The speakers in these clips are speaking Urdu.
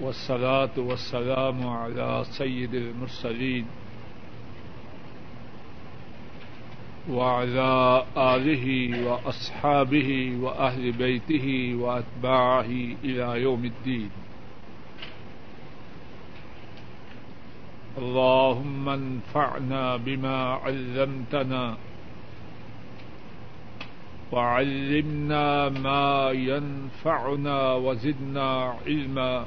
والصلاة والسلام على سيد المرسلين وعلى آله وأصحابه وأهل بيته وأتباعه إلى يوم الدين. اللهم انفعنا بما علمتنا وعلمنا ما ينفعنا وزدنا علما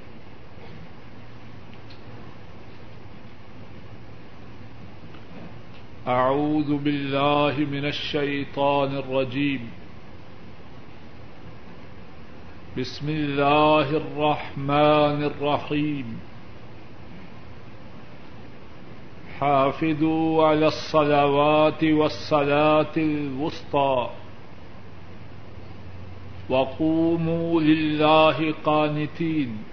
أعوذ بالله من الشيطان الرجيم. بسم الله الرحمن الرحيم. حافظوا على الصلوات والصلاة الوسطى. وقوموا لله قانتين.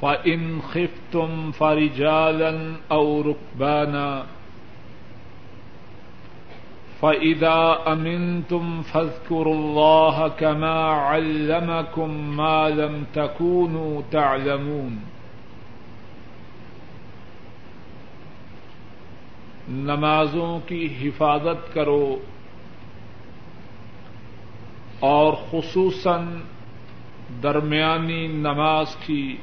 فإن خفتم فرجالا أو ركبانا فإذا أمنتم فاذكروا الله كما علمكم ما لم تكونوا تعلمون نمازوں کی حفاظت کرو اور خصوصاً درمیانی نماز کی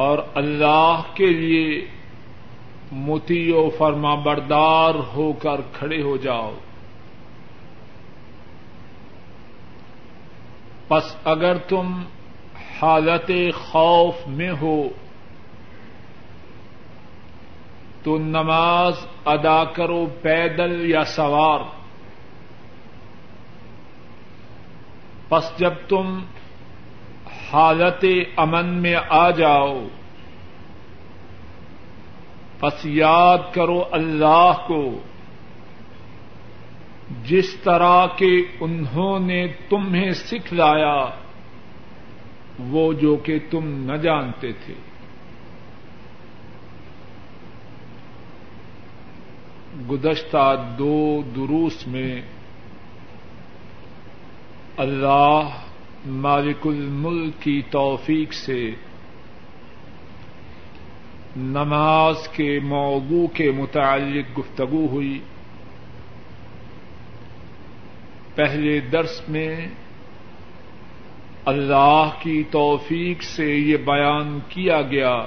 اور اللہ کے لیے متی و فرما بردار ہو کر کھڑے ہو جاؤ۔ پس اگر تم حالت خوف میں ہو، تو نماز ادا کرو پیدل یا سوار۔ پس جب تم حالت امن میں آ جاؤ پس یاد کرو اللہ کو۔ جس طرح کے انہوں نے تمہیں سکھلایا وہ جو کہ تم نہ جانتے تھے۔ گزشتہ دو دروس میں اللہ مالک الملک کی توفیق سے نماز کے موضوع کے متعلق گفتگو ہوئی۔ پہلے درس میں اللہ کی توفیق سے یہ بیان کیا گیا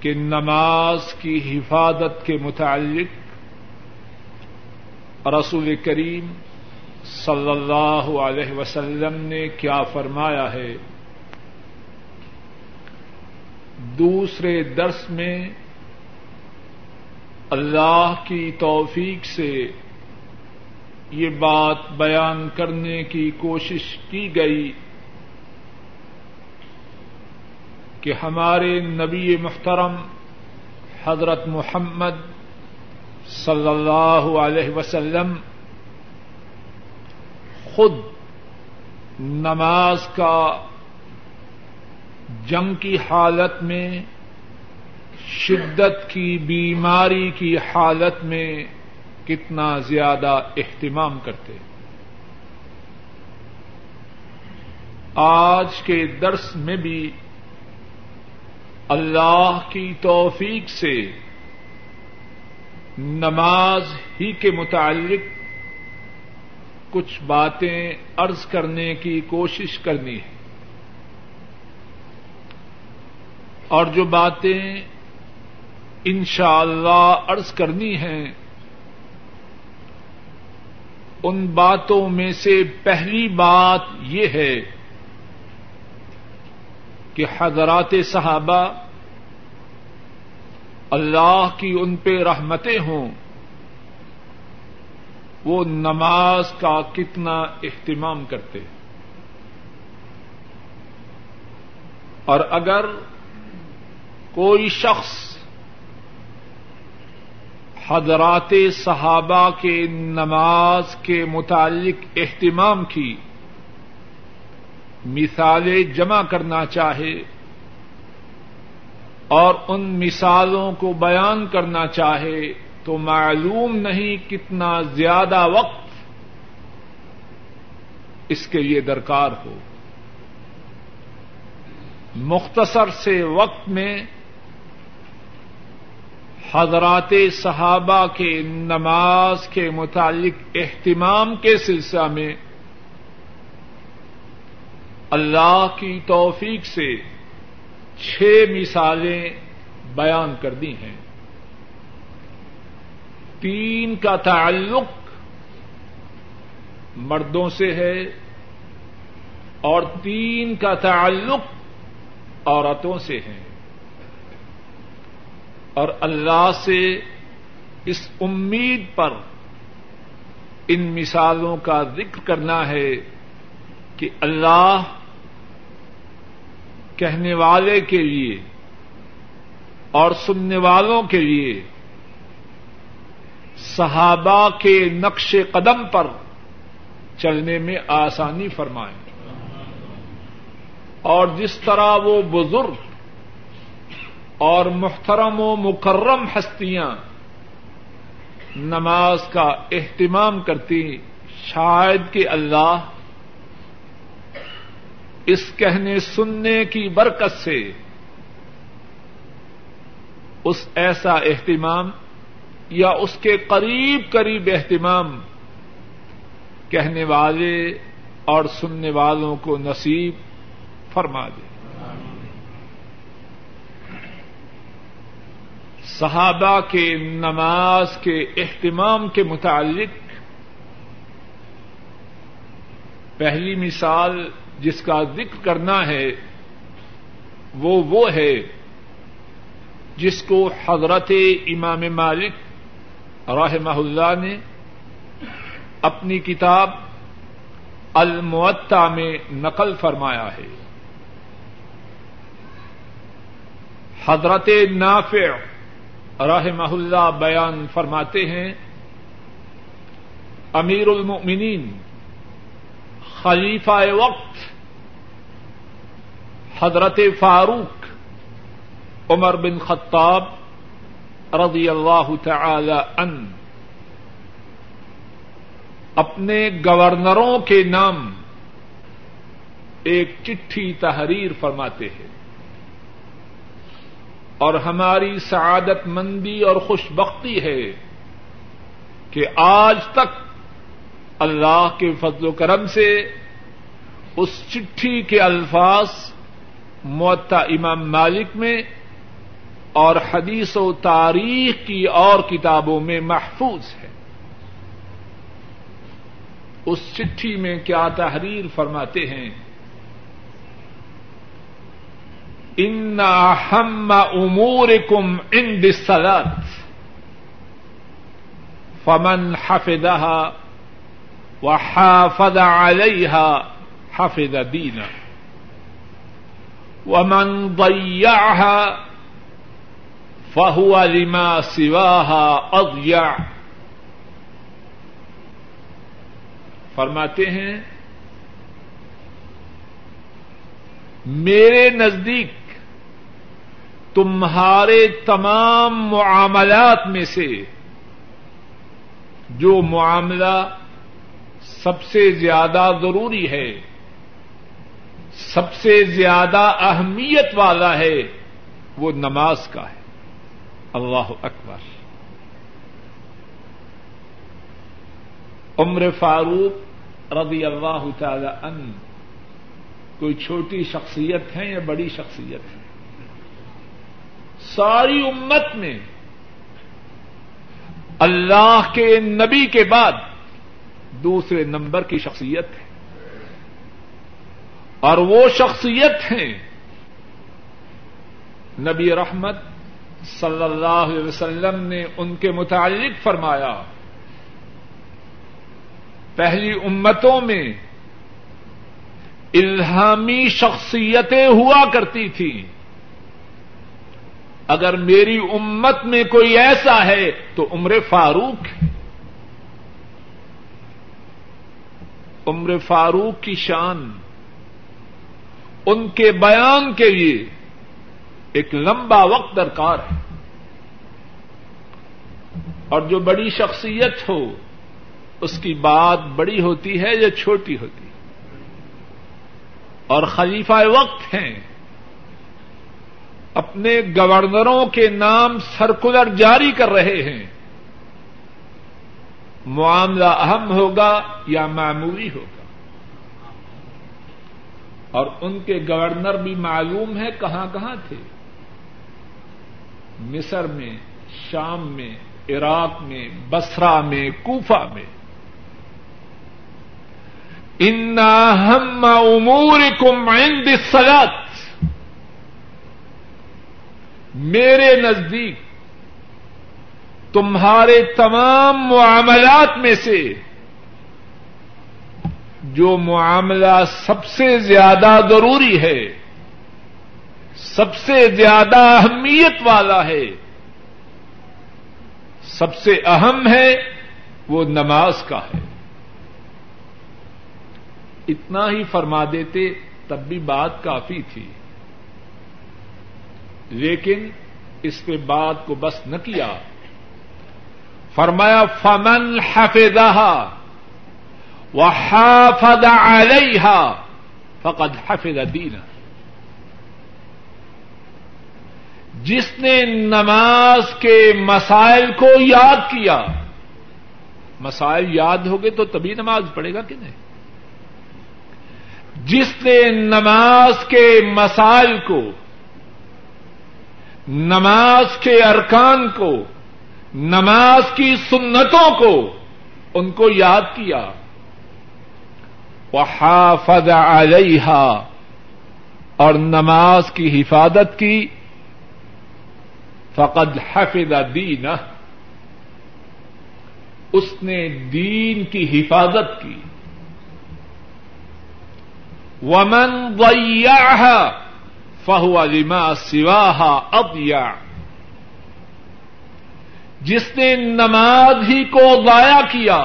کہ نماز کی حفاظت کے متعلق رسول کریم صلی اللہ علیہ وسلم نے کیا فرمایا ہے۔ دوسرے درس میں اللہ کی توفیق سے یہ بات بیان کرنے کی کوشش کی گئی کہ ہمارے نبی محترم حضرت محمد صلی اللہ علیہ وسلم خود نماز کا جنگ کی حالت میں، شدت کی، بیماری کی حالت میں کتنا زیادہ اہتمام کرتے۔ آج کے درس میں بھی اللہ کی توفیق سے نماز ہی کے متعلق کچھ باتیں ارض کرنے کی کوشش کرنی ہے۔ اور جو باتیں انشاءاللہ اللہ ارض کرنی ہیں، ان باتوں میں سے پہلی بات یہ ہے کہ حضرات صحابہ اللہ کی ان پہ رحمتیں ہوں، وہ نماز کا کتنا اہتمام کرتے۔ اور اگر کوئی شخص حضرات صحابہ کے نماز کے متعلق اہتمام کی مثالیں جمع کرنا چاہے اور ان مثالوں کو بیان کرنا چاہے تو معلوم نہیں کتنا زیادہ وقت اس کے لیے درکار ہو۔ مختصر سے وقت میں حضرات صحابہ کے نماز کے متعلق اہتمام کے سلسلہ میں اللہ کی توفیق سے چھ مثالیں بیان کر دی ہیں۔ تین کا تعلق مردوں سے ہے اور تین کا تعلق عورتوں سے ہے۔ اور اللہ سے اس امید پر ان مثالوں کا ذکر کرنا ہے کہ اللہ کہنے والے کے لیے اور سننے والوں کے لیے صحابہ کے نقش قدم پر چلنے میں آسانی فرمائیں اور جس طرح وہ بزرگ اور محترم و مکرم ہستیاں نماز کا اہتمام کرتی شاید کہ اللہ اس کہنے سننے کی برکت سے اس ایسا اہتمام یا اس کے قریب قریب اہتمام کہنے والے اور سننے والوں کو نصیب فرما دے۔ صحابہ کے نماز کے اہتمام کے متعلق پہلی مثال جس کا ذکر کرنا ہے وہ وہ ہے جس کو حضرت امام مالک رحمہ اللہ نے اپنی کتاب المعطا میں نقل فرمایا ہے۔ حضرت نافع رحمہ اللہ بیان فرماتے ہیں امیر المؤمنین خلیفہ وقت، حضرت فاروق عمر بن خطاب رضی اللہ تعالی ان اپنے گورنروں کے نام ایک چٹھی تحریر فرماتے ہیں۔ اور ہماری سعادت مندی اور خوش بختی ہے کہ آج تک اللہ کے فضل و کرم سے اس چٹھی کے الفاظ معطا امام مالک میں اور حدیث و تاریخ کی اور کتابوں میں محفوظ ہے۔ اس چٹھی میں کیا تحریر فرماتے ہیں؟ ان اہم امور کم ان دسلت فمن حفظہ و حافظ علیہ حفظ دین ومن ضيعها فهو لما سواها اضيع فرماتے ہیں، میرے نزدیک تمہارے تمام معاملات میں سے جو معاملہ سب سے زیادہ ضروری ہے، سب سے زیادہ اہمیت والا ہے، وہ نماز کا ہے۔ اللہ اکبر۔ عمر فاروق رضی اللہ تعالی ان کوئی چھوٹی شخصیت ہے یا بڑی شخصیت ہے؟ ساری امت میں اللہ کے نبی کے بعد دوسرے نمبر کی شخصیت ہے۔ اور وہ شخصیت ہیں نبی رحمت صلی اللہ علیہ وسلم نے ان کے متعلق فرمایا۔ پہلی امتوں میں الہامی شخصیتیں ہوا کرتی تھیں۔ اگر میری امت میں کوئی ایسا ہے تو عمر فاروق ہے۔ عمر فاروق کی شان، ان کے بیان کے لیے ایک لمبا وقت درکار ہے۔ اور جو بڑی شخصیت ہو، اس کی بات بڑی ہوتی ہے یا چھوٹی ہوتی ہے؟ اور خلیفہ وقت ہیں۔ اپنے گورنروں کے نام سرکولر جاری کر رہے ہیں۔ معاملہ اہم ہوگا یا معمولی ہوگا؟ اور ان کے گورنر بھی معلوم ہے کہاں کہاں تھے؟ مصر میں، شام میں، عراق میں بسرا میں، کوفہ میں۔ ان ہم امور کم عند سلط میرے نزدیک تمہارے تمام معاملات میں سے جو معاملہ سب سے زیادہ ضروری ہے، سب سے زیادہ اہمیت والا ہے، سب سے اہم ہے وہ نماز کا ہے۔ اتنا ہی فرما دیتے تب بھی بات کافی تھی۔ لیکن اس پہ بات کو بس نہ کیا۔ فرمایا، فمن حفظہ وحافظ علیہا فقد حفظ دین جس نے نماز کے مسائل کو یاد کیا، مسائل یاد ہو گئے تو تبھی نماز پڑھے گا کہ نہیں؟ جس نے نماز کے مسائل کو نماز کے ارکان کو، نماز کی سنتوں کو ان کو یاد کیا۔ وہ حافظ علیہ اور نماز کی حفاظت کی۔ فقد حفظ دین اس نے دین کی حفاظت کی۔ ومن ضیعها فہو لما سواہا اب جس نے نماز ہی کو ضائع کیا،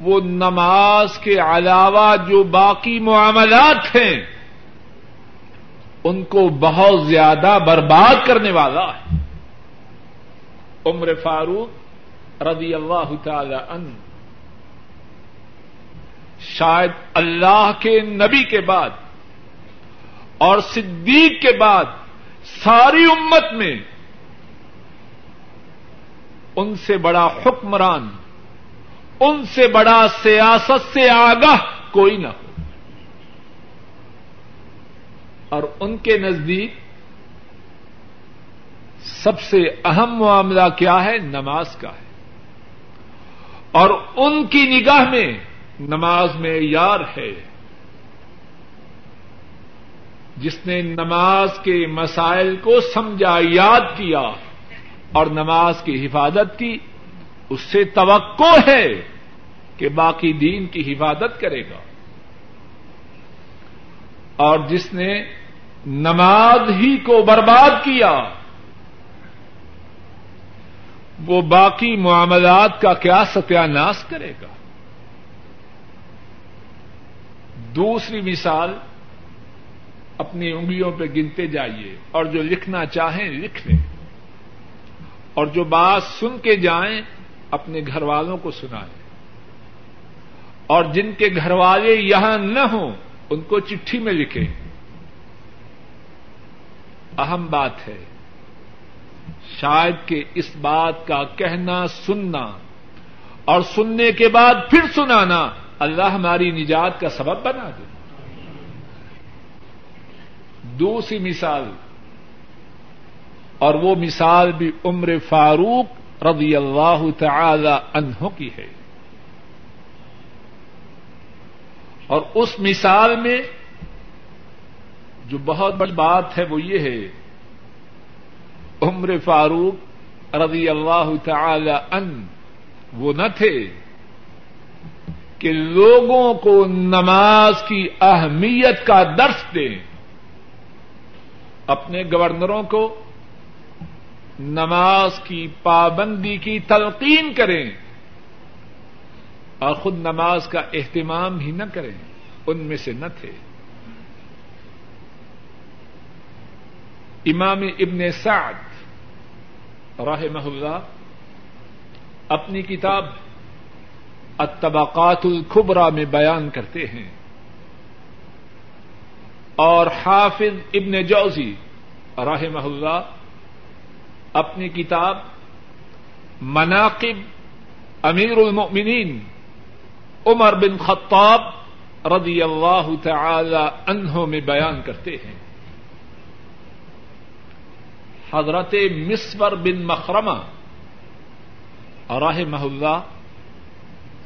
وہ نماز کے علاوہ جو باقی معاملات ہیں، ان کو بہت زیادہ برباد کرنے والا ہے۔ عمر فاروق رضی اللہ تعالی عنہ، شاید اللہ کے نبی کے بعد اور صدیق کے بعد ساری امت میں ان سے بڑا حکمران، ان سے بڑا سیاست سے آگاہ کوئی نہ ہو۔ اور ان کے نزدیک سب سے اہم معاملہ کیا ہے؟ نماز کا ہے۔ اور ان کی نگاہ میں نماز میں یار ہے۔ جس نے نماز کے مسائل کو سمجھا، یاد کیا اور نماز کی حفاظت کی، اس سے توقع ہے کہ باقی دین کی حفاظت کرے گا۔ اور جس نے نماز ہی کو برباد کیا، وہ باقی معاملات کا کیا ستیہناش کرے گا۔ دوسری مثال اپنی انگلیوں پہ گنتے جائیے اور جو لکھنا چاہیں لکھ لیں اور جو بات سن کے جائیں اپنے گھر والوں کو سنائیں اور جن کے گھر والے یہاں نہ ہوں ان کو چٹھی میں لکھیں اہم بات ہے شاید کہ اس بات کا کہنا سننا اور سننے کے بعد پھر سنانا اللہ ہماری نجات کا سبب بنا دے دوسری مثال اور وہ مثال بھی عمر فاروق رضی اللہ تعالی عنہ کی ہے۔ اور اس مثال میں جو بہت بڑی بات ہے وہ یہ ہے، عمر فاروق رضی اللہ تعالی ان وہ نہ تھے کہ لوگوں کو نماز کی اہمیت کا درس دیں۔ اپنے گورنروں کو نماز کی پابندی کی تلقین کریں اور خود نماز کا اہتمام ہی نہ کریں، ان میں سے نہ تھے۔ امام ابن سعد رحمہ اللہ اپنی کتاب الطبقات الخبرا میں بیان کرتے ہیں۔ اور حافظ ابن جوزی رحمہ اللہ اپنی کتاب مناقب امیر المؤمنین عمر بن خطاب رضی اللہ تعالی عنہ میں بیان کرتے ہیں۔ حضرت مصور بن مخرمہ راہ محلہ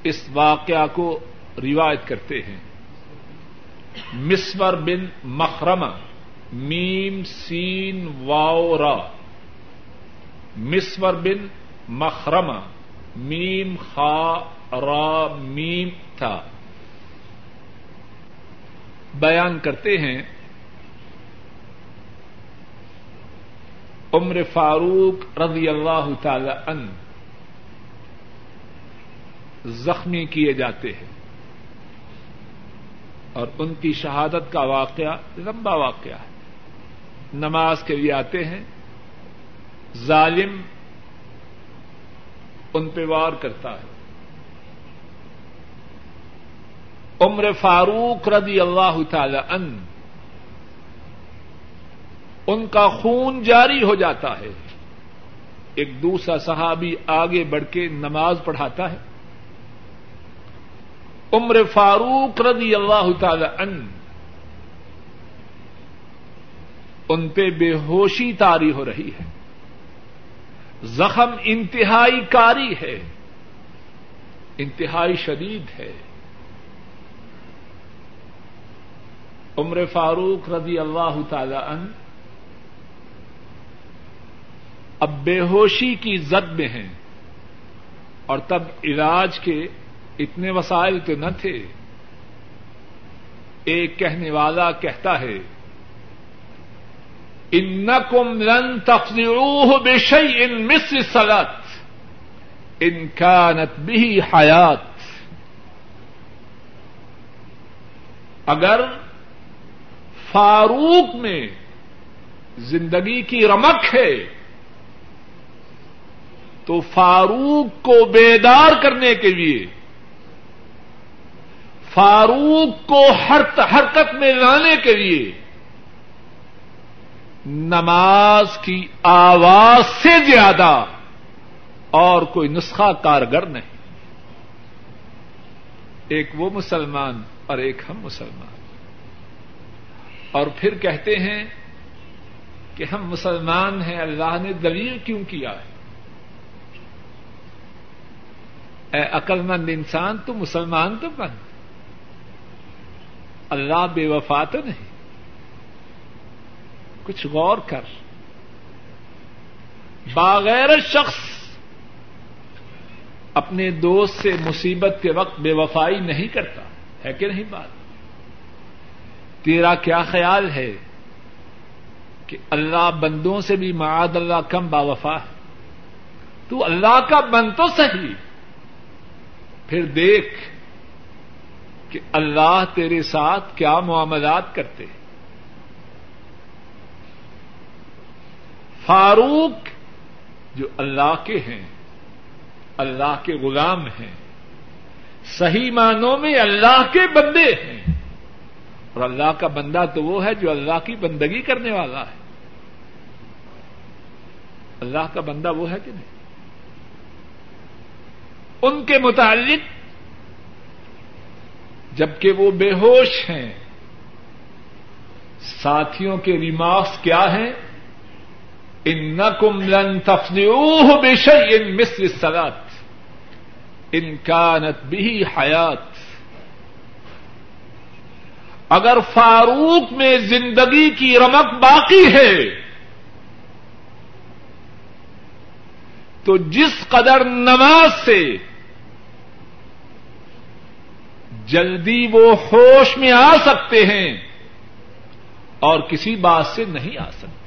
اس واقعہ کو روایت کرتے ہیں۔ مصور بن مخرمہ، میم، سین، واؤ، را۔ مصور بن مخرمہ، میم، خا، را، میم تھا۔ بیان کرتے ہیں، عمر فاروق رضی اللہ تعالی ان زخمی کیے جاتے ہیں۔ اور ان کی شہادت کا واقعہ لمبا واقعہ ہے۔ نماز کے لیے آتے ہیں، ظالم ان پہ وار کرتا ہے۔ عمر فاروق رضی اللہ تعالی ان ان کا خون جاری ہو جاتا ہے۔ ایک دوسرا صحابی آگے بڑھ کے نماز پڑھاتا ہے۔ عمر فاروق رضی اللہ تعالی ان ان پہ بے ہوشی تاری ہو رہی ہے۔ زخم انتہائی کاری ہے۔ انتہائی شدید ہے۔ عمر فاروق رضی اللہ تعالی ان اب بے ہوشی کی زد میں ہیں اور تب علاج کے اتنے وسائل تو نہ تھے۔ ایک کہنے والا کہتا ہے ان کم لن تفریح بے شعی ان مصر سلط ان کانت بھی حیات۔ اگر فاروق میں زندگی کی رمک ہے، تو فاروق کو بیدار کرنے کے لیے فاروق کو ہر حرکت میں لانے کے لیے نماز کی آواز سے زیادہ اور کوئی نسخہ کارگر نہیں۔ ایک وہ مسلمان اور ایک ہم مسلمان۔ اور پھر کہتے ہیں کہ ہم مسلمان ہیں، اللہ نے دلیل کیوں کیا ہے؟ اے عقل مند انسان، تو مسلمان تو بن۔ اللہ بے وفا تو نہیں۔ کچھ غور کر۔ باغیر شخص اپنے دوست سے مصیبت کے وقت بے وفائی نہیں کرتا۔ ہے کہ نہیں بات؟ تیرا کیا خیال ہے کہ اللہ بندوں سے بھی معاد اللہ کم با وفا ہے؟ تو اللہ کا بند تو صحیح۔ پھر دیکھ۔ کہ اللہ تیرے ساتھ کیا معاملات کرتے فاروق جو اللہ کے ہیں، اللہ کے غلام ہیں، صحیح معنوں میں اللہ کے بندے ہیں۔ اور اللہ کا بندہ تو وہ ہے جو اللہ کی بندگی کرنے والا ہے۔ اللہ کا بندہ وہ ہے کہ نہیں؟ ان کے متعلق جبکہ وہ بے ہوش ہیں۔ ساتھیوں کے ریمارکس کیا ہیں ان نقم لن تفنیوہ بے شعی ان مصر سلط ان کانت بھی حیات۔ اگر فاروق میں زندگی کی رمک باقی ہے، تو جس قدر نماز سے جلدی وہ ہوش میں آ سکتے ہیں اور کسی بات سے نہیں آ سکتے۔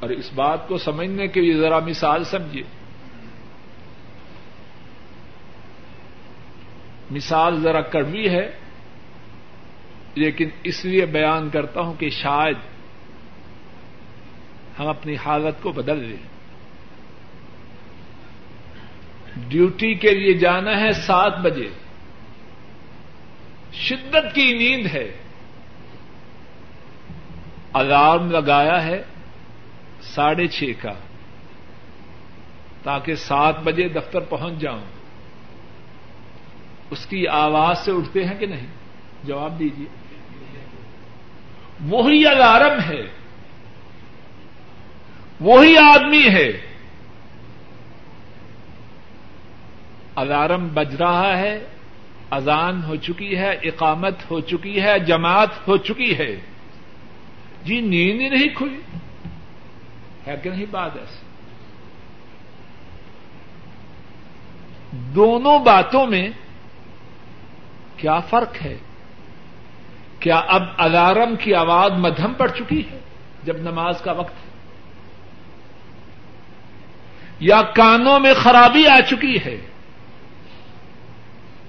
اور اس بات کو سمجھنے کے لیے ذرا مثال سمجھیے۔ مثال ذرا کڑوی ہے، لیکن اس لیے بیان کرتا ہوں کہ شاید ہم اپنی حالت کو بدل لیں۔ ڈیوٹی کے لیے جانا ہے سات بجے۔ شدت کی نیند ہے۔ الارم لگایا ہے ساڑھے چھ کا تاکہ سات بجے دفتر پہنچ جاؤں۔ اس کی آواز سے اٹھتے ہیں کہ نہیں؟ جواب دیجیے وہی الارم ہے۔ وہی آدمی ہے۔ الارم بج رہا ہے۔ اذان ہو چکی ہے، اقامت ہو چکی ہے، جماعت ہو چکی ہے۔ جی نیند ہی نہیں کھلی۔ ہے کہ نہیں بات ایسی؟ دونوں باتوں میں کیا فرق ہے؟ کیا اب الارم کی آواز مدھم پڑ چکی ہے جب نماز کا وقت ہے؟ یا کانوں میں خرابی آ چکی ہے؟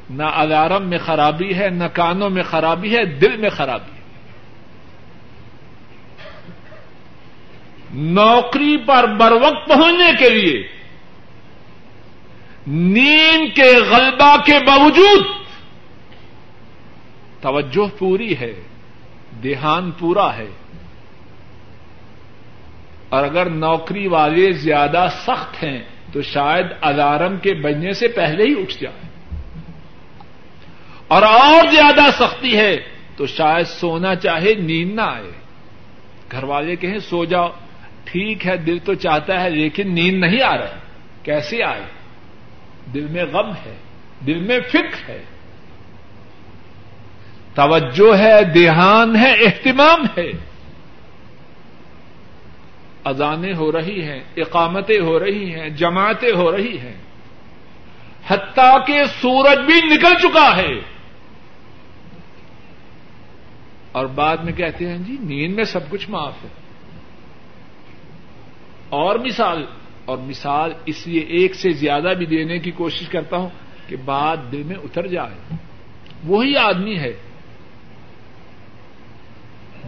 نہ الارم میں خرابی ہے، نہ کانوں میں خرابی ہے، دل میں خرابی ہے۔ نوکری پر بر وقت پہنچنے کے لیے نیند کے غلبہ کے باوجود توجہ پوری ہے دھیان پورا ہے۔ اور اگر نوکری والے زیادہ سخت ہیں تو شاید الارم کے بجنے سے پہلے ہی اٹھ جائیں۔ اور اور زیادہ سختی ہے، تو شاید سونا چاہے نیند نہ آئے۔ گھر والے کہیں، سو جاؤ۔ ٹھیک ہے، دل تو چاہتا ہے، لیکن نیند نہیں آ رہا۔ کیسے آئے؟ دل میں غم ہے، دل میں فکر ہے۔ توجہ ہے، دھیان ہے، اہتمام ہے۔ اذانیں ہو رہی ہیں، اقامتیں ہو رہی ہیں، جماعتیں ہو رہی ہیں۔ حتیٰ کہ سورج بھی نکل چکا ہے۔ اور بعد میں کہتے ہیں جی نیند میں سب کچھ معاف ہے۔ اور مثال اور مثال اس لیے ایک سے زیادہ بھی دینے کی کوشش کرتا ہوں کہ بات دل میں اتر جائے۔ وہی آدمی ہے۔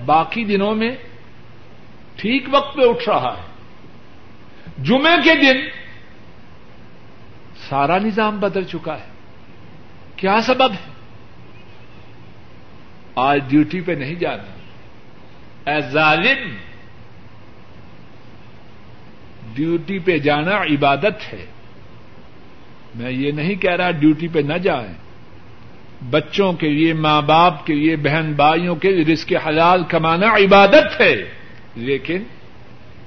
باقی دنوں میں ٹھیک وقت پہ اٹھ رہا ہے۔ جمعے کے دن سارا نظام بدل چکا ہے۔ کیا سبب ہے؟ آج ڈیوٹی پہ نہیں جانا۔ اے ظالم، ڈیوٹی پہ جانا عبادت ہے۔ میں یہ نہیں کہہ رہا ڈیوٹی پہ نہ جائیں۔ بچوں کے لیے، ماں باپ کے لیے، بہن بھائیوں کے لیے رزق حلال کمانا عبادت ہے۔ لیکن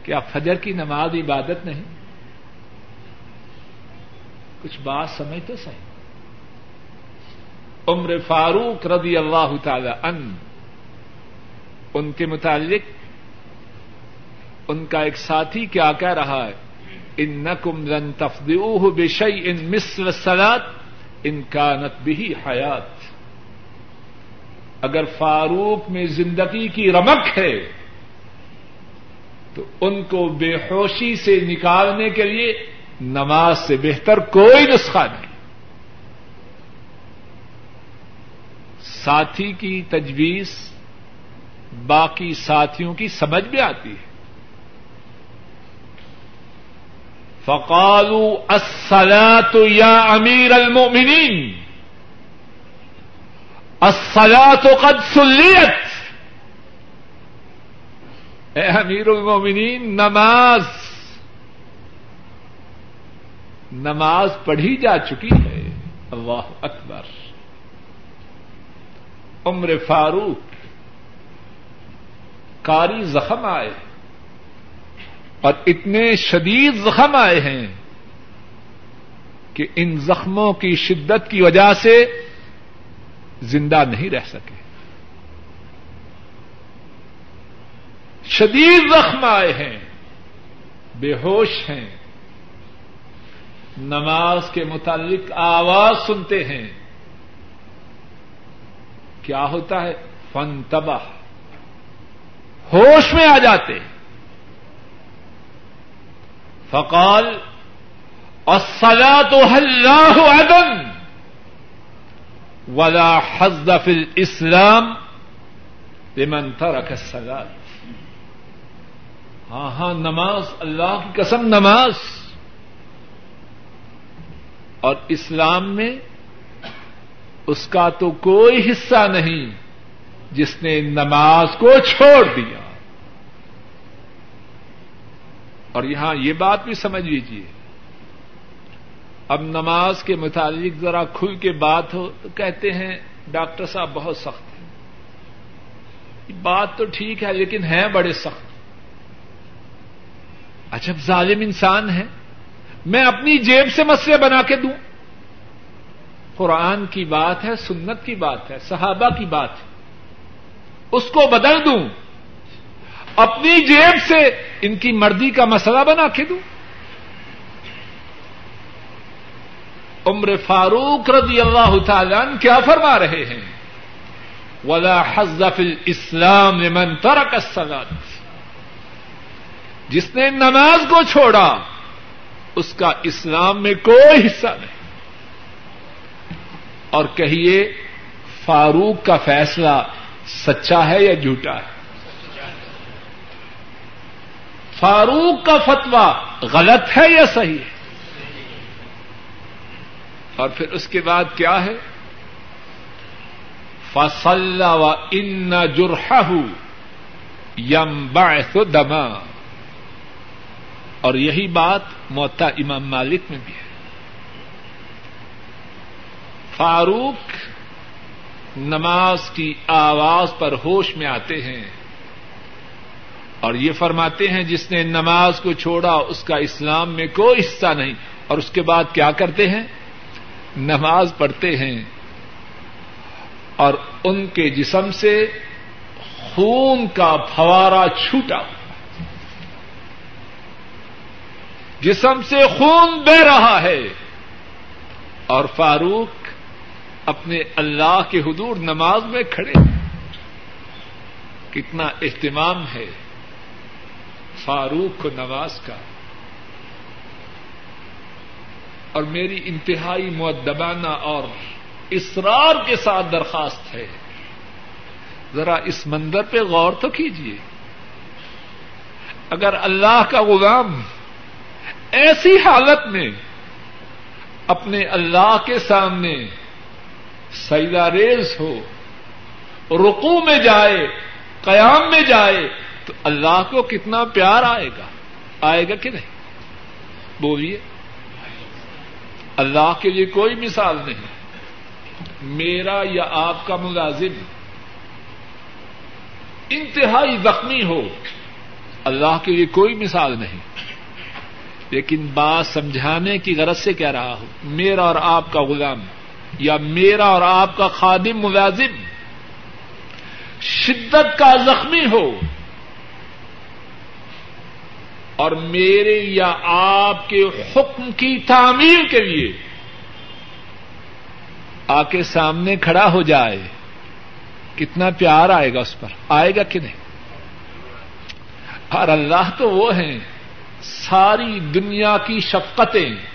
کیا فجر کی نماز عبادت نہیں؟ کچھ بات سمجھ تو صحیح؟ عمر فاروق رضی اللہ تعالی ان ان کے متعلق ان کا ایک ساتھی کیا کہہ رہا ہے ان نقم رن تفدیو بشئی ان مصر سلاد ان کا بھی حیات۔ اگر فاروق میں زندگی کی رمک ہے، تو ان کو بے ہوشی سے نکالنے کے لیے نماز سے بہتر کوئی نسخہ نہیں۔ ساتھی کی تجویز باقی ساتھیوں کی سمجھ میں آتی ہے۔ فقالو السلاۃ یا امیر المومنین السلاۃ قد سلیت اے امیر المومنین نماز۔ نماز پڑھی جا چکی ہے۔ اللہ اکبر۔ عمر فاروق کاری زخم آئے اور اتنے شدید زخم آئے ہیں کہ ان زخموں کی شدت کی وجہ سے زندہ نہیں رہ سکے۔ شدید زخم آئے ہیں، بے ہوش ہیں۔ نماز کے متعلق آواز سنتے ہیں۔ کیا ہوتا ہے؟ فن تباہ ہوش میں آ جاتے۔ فقال سلا تو اللہ عدم ولا حزد فی الاسلام لمن ترک الصلاة۔ ہاں ہاں نماز، اللہ کی قسم نماز۔ اور اسلام میں اس کا تو کوئی حصہ نہیں جس نے نماز کو چھوڑ دیا۔ اور یہاں یہ بات بھی سمجھ لیجیے اب نماز کے متعلق ذرا کھل کے بات ہو تو کہتے ہیں، ڈاکٹر صاحب بہت سخت ہے بات تو ٹھیک ہے، لیکن ہیں بڑے سخت۔ اچھا ظالم انسان ہے۔ میں اپنی جیب سے مسئلے بنا کے دوں۔ قرآن کی بات ہے، سنت کی بات ہے، صحابہ کی بات ہے۔ اس کو بدل دوں، اپنی جیب سے ان کی مردی کا مسئلہ بنا کے دوں۔ عمر فاروق رضی اللہ تعالیٰ کیا فرما رہے ہیں؟ ولا حزف اسلام من ترک الصلاة۔ جس نے نماز کو چھوڑا، اس کا اسلام میں کوئی حصہ نہیں۔ اور کہیے فاروق کا فیصلہ سچا ہے یا جھوٹا ہے؟ فاروق کا فتوا غلط ہے یا صحیح ہے؟ اور پھر اس کے بعد کیا ہے؟ فصل و ان جرح یم باعث دما۔ اور یہی بات موتا امام مالک میں بھی ہے۔ فاروق نماز کی آواز پر ہوش میں آتے ہیں اور یہ فرماتے ہیں جس نے نماز کو چھوڑا اس کا اسلام میں کوئی حصہ نہیں اور اس کے بعد کیا کرتے ہیں؟ نماز پڑھتے ہیں اور ان کے جسم سے خون کا فوارا چھوٹا جسم سے خون بہ رہا ہے اور فاروق اپنے اللہ کے حضور نماز میں کھڑے۔ کتنا اہتمام ہے فاروق کو نماز کا۔ اور میری انتہائی معدبانہ اور اسرار کے ساتھ درخواست ہے۔ ذرا اس منظر پہ غور تو کیجیے اگر اللہ کا غلام ایسی حالت میں اپنے اللہ کے سامنے سیدا ریز ہو رقو میں جائے، قیام میں جائے، تو اللہ کو کتنا پیار آئے گا؟ آئے گا کہ نہیں؟ بولیے، اللہ کے لیے کوئی مثال نہیں۔ میرا یا آپ کا ملازم انتہائی زخمی ہو، اللہ کے لیے کوئی مثال نہیں۔ لیکن بات سمجھانے کی غرض سے کہہ رہا ہوں، میرا اور آپ کا غلام یا میرا اور آپ کا خادم ملازم شدت کا زخمی ہو اور میرے یا آپ کے حکم کی تعمیر کے لیے آ کے سامنے کھڑا ہو جائے، کتنا پیار آئے گا اس پر، آئے گا کہ نہیں؟ اور اللہ تو وہ ہیں، ساری دنیا کی شفقتیں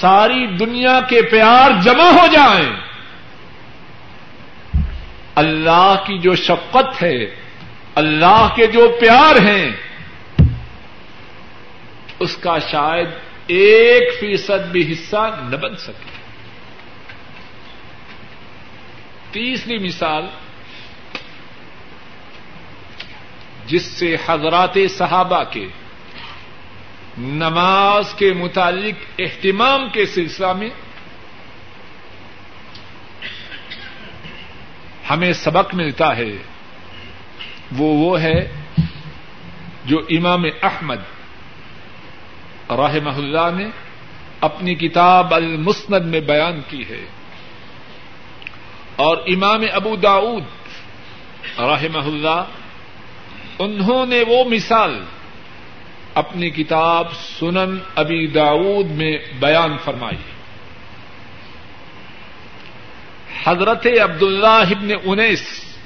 ساری دنیا کے پیار جمع ہو جائیں۔ اللہ کی جو شفقت ہے، اللہ کے جو پیار ہیں، اس کا شاید ایک فیصد بھی حصہ نہ بن سکے۔ تیسری مثال، جس سے حضرات صحابہ کے نماز کے متعلق اہتمام کے سلسلہ میں ہمیں سبق ملتا ہے۔ وہ وہ ہے جو امام احمد رحمہ اللہ نے اپنی کتاب المسند میں بیان کی ہے۔ اور امام ابو داود رحمہ اللہ، انہوں نے وہ مثال اپنی کتاب سنن ابی داود میں بیان فرمائی۔ حضرت عبداللہ ابن انیس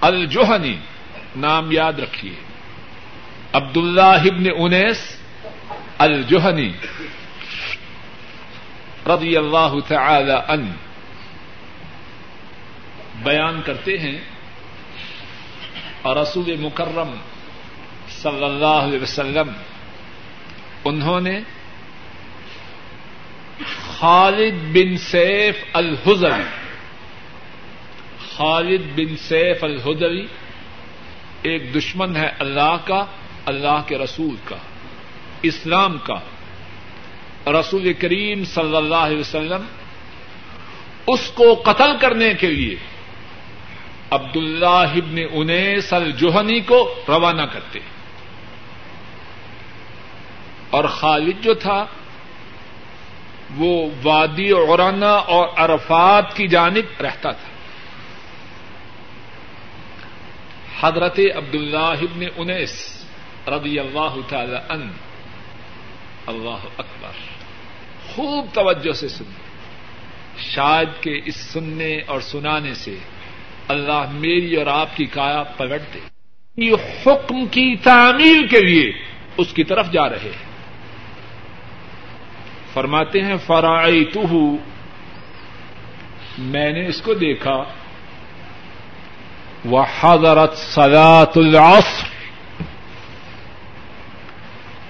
الجوہنی نام یاد رکھیے۔ عبداللہ ابن انیس الجوہنی رضی اللہ تعالی ان بیان کرتے ہیں اور رسول مکرم صلی اللہ علیہ وسلم، انہوں نے خالد بن سیف الحزوی خالد بن سیف الحدوی ایک دشمن ہے اللہ کا، اللہ کے رسول کا، اسلام کا۔ رسول کریم صلی اللہ علیہ وسلم اس کو قتل کرنے کے لیے عبد اللہ ابن انیس الجوہنی کو روانہ کرتے۔ ہیں اور خالد جو تھا، وہ وادی اورانا اور عرفات کی جانب رہتا تھا۔ حضرت عبد اللہ ابن انیس رضی اللہ تعالی ان اللہ اکبر، خوب توجہ سے سننے شاید کہ اس سننے اور سنانے سے اللہ میری اور آپ کی کایا پلٹ دے۔ یہ حکم کی تعمیل کے لیے اس کی طرف جا رہے ہیں۔ فرماتے ہیں فرائی میں نے اس کو دیکھا۔ وہ حضرت سلاط العصر،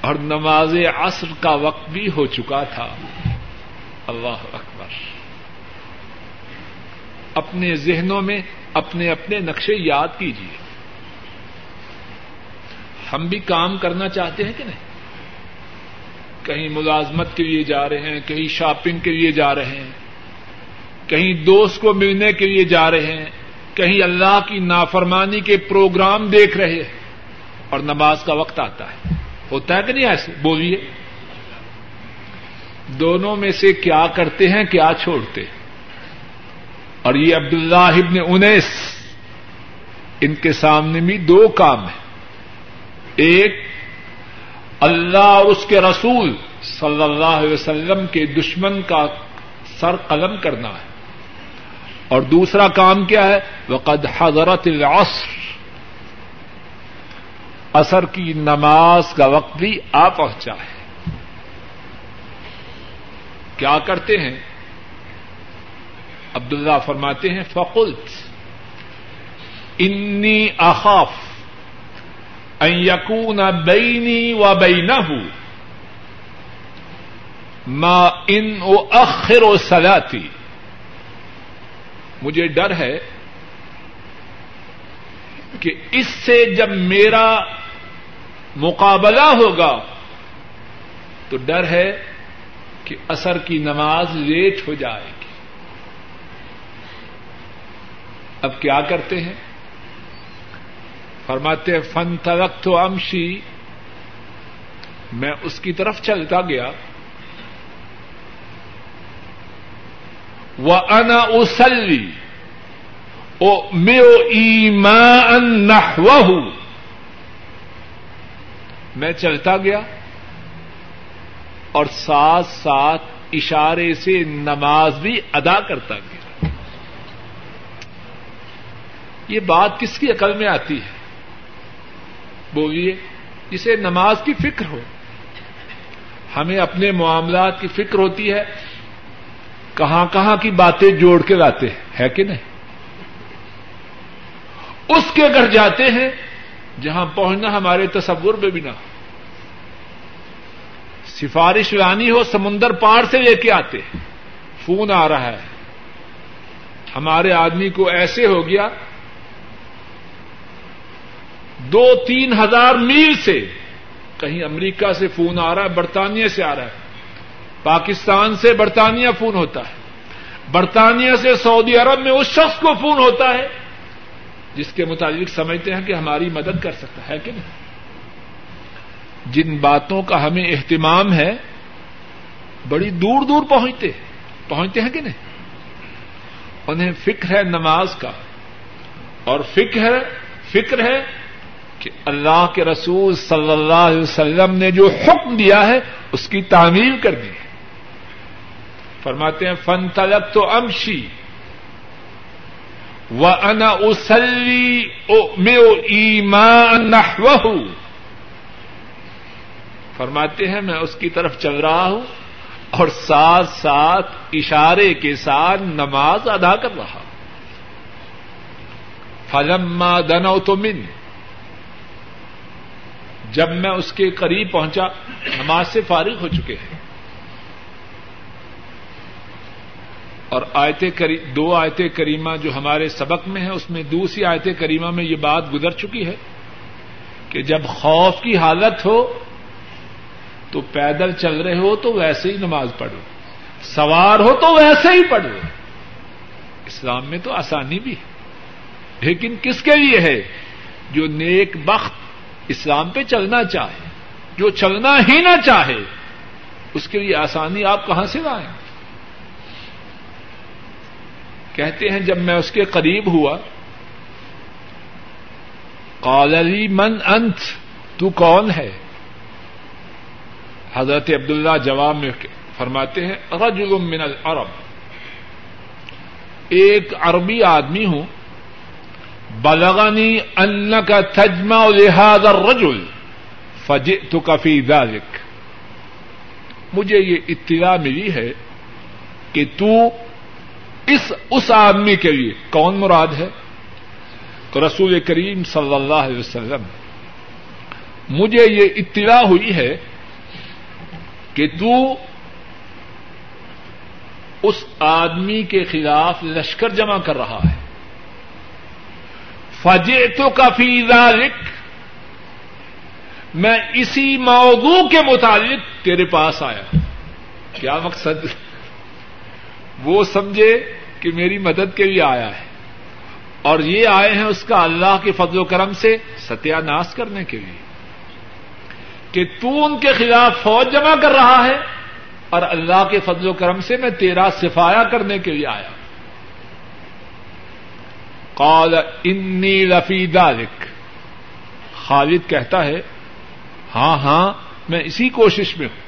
اور نماز عصر کا وقت بھی ہو چکا تھا۔ اللہ اکبر۔ اپنے ذہنوں میں اپنے اپنے نقشے یاد کیجیے ہم بھی کام کرنا چاہتے ہیں کہ نہیں؟ کہیں ملازمت کے لیے جا رہے ہیں، کہیں شاپنگ کے لیے جا رہے ہیں، کہیں دوست کو ملنے کے لیے جا رہے ہیں، کہیں اللہ کی نافرمانی کے پروگرام دیکھ رہے ہیں، اور نماز کا وقت آتا ہے۔ ہوتا ہے کہ نہیں ایسے؟ بولیے۔ دونوں میں سے کیا کرتے ہیں، کیا چھوڑتے ہیں؟ اور یہ عبد اللہ ابن انیس، ان کے سامنے بھی دو کام ہیں۔ ایک اللہ اور اس کے رسول صلی اللہ علیہ وسلم کے دشمن کا سر قلم کرنا ہے۔ اور دوسرا کام کیا ہے؟ وقد حضرت العصر۔ اثر کی نماز کا وقت بھی آ پہنچا ہے۔ کیا کرتے ہیں؟ عبداللہ فرماتے ہیں، فقلت انی اخاف ان یکون بینی و بینہ ما ان او اخر و سلاتی مجھے ڈر ہے کہ اس سے جب میرا مقابلہ ہوگا تو ڈر ہے کہ اثر کی نماز لیٹ ہو جائے گی۔ اب کیا کرتے ہیں؟ فرماتے فن تلک تو امشی میں اس کی طرف چلتا گیا۔ وہ انا اسلی او میو ایمان میں چلتا گیا اور ساتھ ساتھ اشارے سے نماز بھی ادا کرتا گیا۔ یہ بات کس کی عقل میں آتی ہے؟ بولیے جسے نماز کی فکر ہو۔ ہمیں اپنے معاملات کی فکر ہوتی ہے، کہاں کہاں کی باتیں جوڑ کے لاتے ہیں، ہے کہ نہیں؟ اس کے گھر جاتے ہیں، جہاں پہنچنا ہمارے تصور میں بھی نہ ہو۔ سفارش لانی ہو، سمندر پار سے لے کے آتے فون آ رہا ہے۔ ہمارے آدمی کو ایسے ہو گیا دو تین ہزار میل سے کہیں امریکہ سے فون آ رہا ہے، برطانیہ سے آ رہا ہے۔ پاکستان سے برطانیہ فون ہوتا ہے۔ برطانیہ سے سعودی عرب میں اس شخص کو فون ہوتا ہے جس کے متعلق سمجھتے ہیں کہ ہماری مدد کر سکتا ہے کہ نہیں۔ جن باتوں کا ہمیں اہتمام ہے، بڑی دور دور پہنچتے پہنچتے ہیں کہ نہیں؟ انہیں فکر ہے نماز کا۔ اور فکر ہے فکر ہے کہ اللہ کے رسول صلی اللہ علیہ وسلم نے جو حکم دیا ہے، اس کی تعمیل کر دی فرماتے ہیں فن تلک تو امشی و انا اسلی میں ایمان فرماتے ہیں، میں اس کی طرف چل رہا ہوں اور ساتھ ساتھ اشارے کے ساتھ نماز ادا کر رہا ہوں۔ فلما دنو تو من جب میں اس کے قریب پہنچا، نماز سے فارغ ہو چکے ہیں۔ اور آیت دو آیت کریمہ جو ہمارے سبق میں ہے اس میں دوسری آیت کریمہ میں یہ بات گزر چکی ہے کہ جب خوف کی حالت ہو، تو پیدل چل رہے ہو تو ویسے ہی نماز پڑھو۔ سوار ہو تو ویسے ہی پڑھو۔ اسلام میں تو آسانی بھی ہے۔ لیکن کس کے لیے ہے؟ جو نیک بخت اسلام پہ چلنا چاہے، جو چلنا ہی نہ چاہے، اس کے لیے آسانی آپ کہاں سے لائیں؟ کہتے ہیں، جب میں اس کے قریب ہوا علی من انت؟ تو کون ہے؟ حضرت عبداللہ جواب میں فرماتے ہیں، رجل من العرب. ایک عربی آدمی ہوں بلغنی ان کا تجمہ لہذا الرجل فجئت کفی ذلك مجھے یہ اطلاع ملی ہے کہ تو اس اس آدمی کے لیے کون مراد ہے؟ تو رسول کریم صلی اللہ علیہ وسلم۔ مجھے یہ اطلاع ہوئی ہے کہ تو اس آدمی کے خلاف لشکر جمع کر رہا ہے۔ فجے تو ذالک میں اسی موضوع کے متعلق تیرے پاس آیا۔ کیا مقصد؟ وہ سمجھے کہ میری مدد کے لیے آیا ہے۔ اور یہ آئے ہیں اس کا اللہ کے فضل و کرم سے ستیہ ناش کرنے کے لیے۔ کہ تو ان کے خلاف فوج جمع کر رہا ہے اور اللہ کے فضل و کرم سے میں تیرا سفایا کرنے کے لیے آیا۔ ہوں قال انی لفی ذلك خالد کہتا ہے ہاں ہاں میں اسی کوشش میں ہوں۔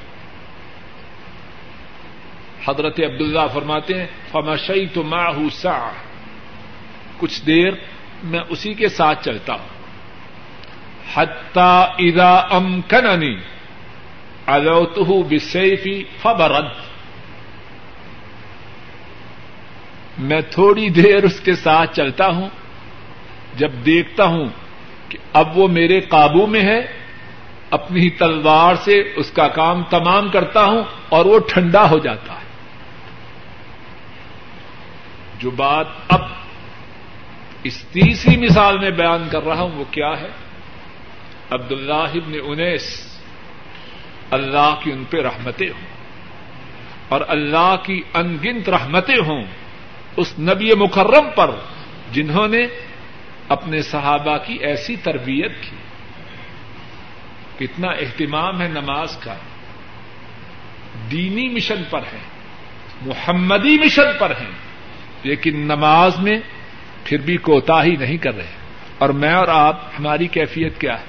حضرت عبداللہ فرماتے ہیں فمشئی تو ماں سا کچھ دیر میں اسی کے ساتھ چلتا ہوں۔ حتہ ادا ام کننی الوت بسیفی فبرد۔ میں تھوڑی دیر اس کے ساتھ چلتا ہوں، جب دیکھتا ہوں کہ اب وہ میرے قابو میں ہے، اپنی تلوار سے اس کا کام تمام کرتا ہوں اور وہ ٹھنڈا ہو جاتا ہے۔ جو بات اب اس تیسری مثال میں بیان کر رہا ہوں وہ کیا ہے؟ عبد اللہ ابن انیس، اللہ کی ان پہ رحمتیں ہوں۔ اور اللہ کی انگنت رحمتیں ہوں۔ اس نبی مکرم پر جنہوں نے اپنے صحابہ کی ایسی تربیت کی۔ کتنا اہتمام ہے نماز کا۔ دینی مشن پر ہے، محمدی مشن پر ہیں لیکن نماز میں پھر بھی کوتا ہی نہیں کر رہے۔ اور میں اور آپ، ہماری کیفیت کیا ہے؟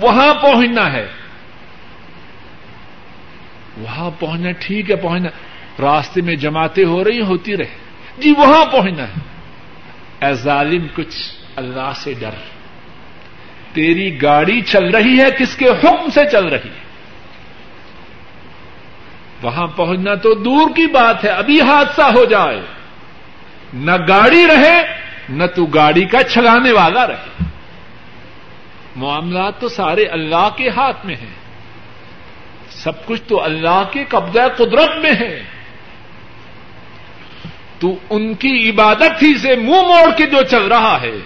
وہاں پہنچنا ہے۔ وہاں پہنچنا ٹھیک ہے، پہنچنا۔ راستے میں جماعتیں ہو رہی ہوتی رہے۔ جی وہاں پہنچنا ہے۔ اے ظالم، کچھ اللہ سے ڈر۔ تیری گاڑی چل رہی ہے، کس کے حکم سے چل رہی ہے؟ وہاں پہنچنا تو دور کی بات ہے، ابھی حادثہ ہو جائے۔ نہ گاڑی رہے، نہ تو گاڑی کا چلانے والا رہے۔ معاملات تو سارے اللہ کے ہاتھ میں ہیں۔ سب کچھ تو اللہ کے قبضہ قدرت میں ہے۔ تو ان کی عبادت ہی سے منہ موڑ کے جو چل رہا ہے،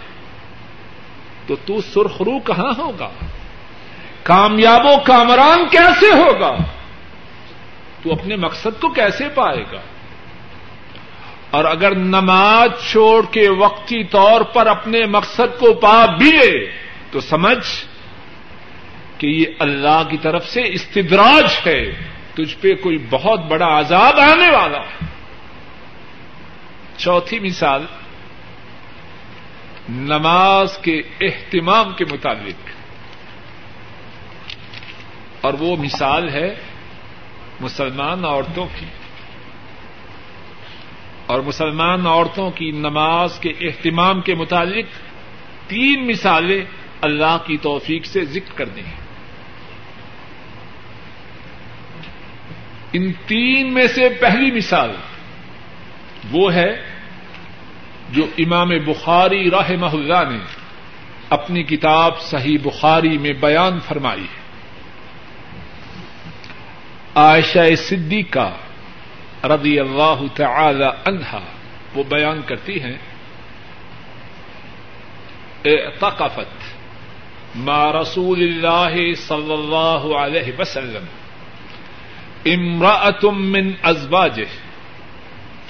تو تو سرخرو کہاں ہوگا؟ کامیاب و کامران کیسے ہوگا؟ تو اپنے مقصد کو کیسے پائے گا؟ اور اگر نماز چھوڑ کے وقتی طور پر اپنے مقصد کو پا بھی تو سمجھ کہ یہ اللہ کی طرف سے استدراج ہے، تجھ پہ کوئی بہت بڑا عذاب آنے والا ہے۔ چوتھی مثال، نماز کے اہتمام کے مطابق اور وہ مثال ہے مسلمان عورتوں کی۔ اور مسلمان عورتوں کی نماز کے اہتمام کے متعلق تین مثالیں اللہ کی توفیق سے ذکر کر دیں ان تین میں سے پہلی مثال وہ ہے جو امام بخاری راہ اللہ نے اپنی کتاب صحیح بخاری میں بیان فرمائی ہے۔ عائشہ صدیقہ رضی اللہ تعالی عنہا وہ بیان کرتی ہیں، اعتقفت ما رسول اللہ صلی اللہ علیہ وسلم امرأة من ازواجه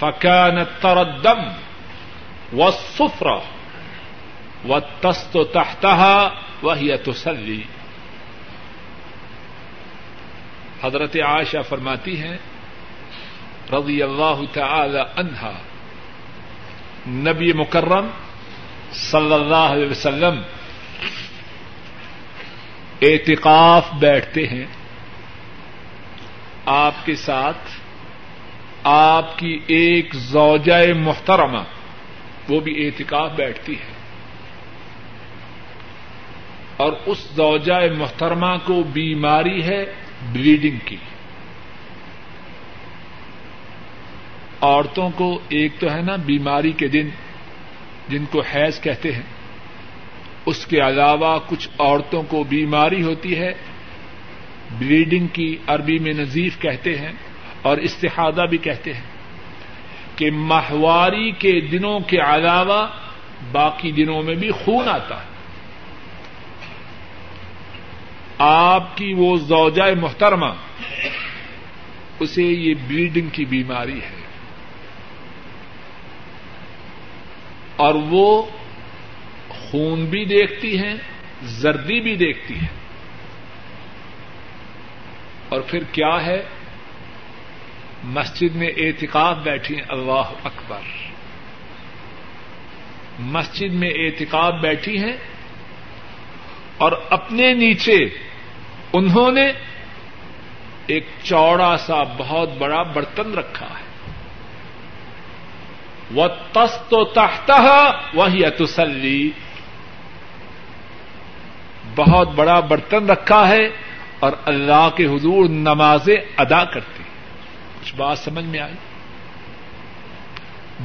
فكانت ترى الدم والصفرة والتست تحتها وهي تصلي حضرت عائشہ فرماتی ہیں، رضی اللہ تعالی عنہا، نبی مکرم صلی اللہ علیہ وسلم اعتقاف بیٹھتے ہیں۔ آپ کے ساتھ آپ کی ایک زوجہ محترمہ، وہ بھی اعتکاف بیٹھتی ہے۔ اور اس زوجہ محترمہ کو بیماری ہے بلیڈنگ کی۔ عورتوں کو ایک تو ہے نا بیماری کے دن جن کو حیض کہتے ہیں، اس کے علاوہ کچھ عورتوں کو بیماری ہوتی ہے بلیڈنگ کی عربی میں نظیف کہتے ہیں۔ اور استحادہ بھی کہتے ہیں کہ ماہواری کے دنوں کے علاوہ باقی دنوں میں بھی خون آتا ہے۔ آپ کی وہ زوجہ محترمہ، اسے یہ بلیڈنگ کی بیماری ہے۔ اور وہ خون بھی دیکھتی ہیں، زردی بھی دیکھتی ہیں۔ اور پھر کیا ہے؟ مسجد میں اعتکاف بیٹھی اللہ اکبر۔ مسجد میں اعتکاف بیٹھی ہیں اور اپنے نیچے انہوں نے ایک چوڑا سا بہت بڑا برتن رکھا ہے۔ وہ تس تو تحتا وہی اتسلی بہت بڑا برتن رکھا ہے اور اللہ کے حضور نمازیں ادا کرتے کچھ بات سمجھ میں آئی؟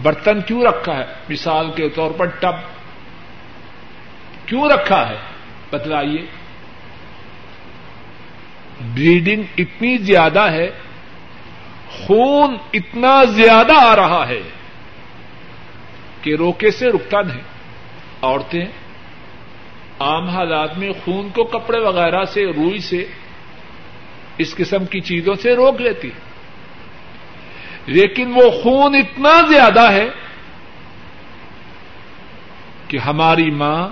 برتن کیوں رکھا ہے؟ مثال کے طور پر ٹب۔ کیوں رکھا ہے؟ بتلائیے۔ بلیڈنگ اتنی زیادہ ہے، خون اتنا زیادہ آ رہا ہے کہ روکے سے رکتا نہیں۔ عورتیں عام حالات میں خون کو کپڑے وغیرہ سے، روئی سے، اس قسم کی چیزوں سے روک لیتی ہیں۔ لیکن وہ خون اتنا زیادہ ہے کہ ہماری ماں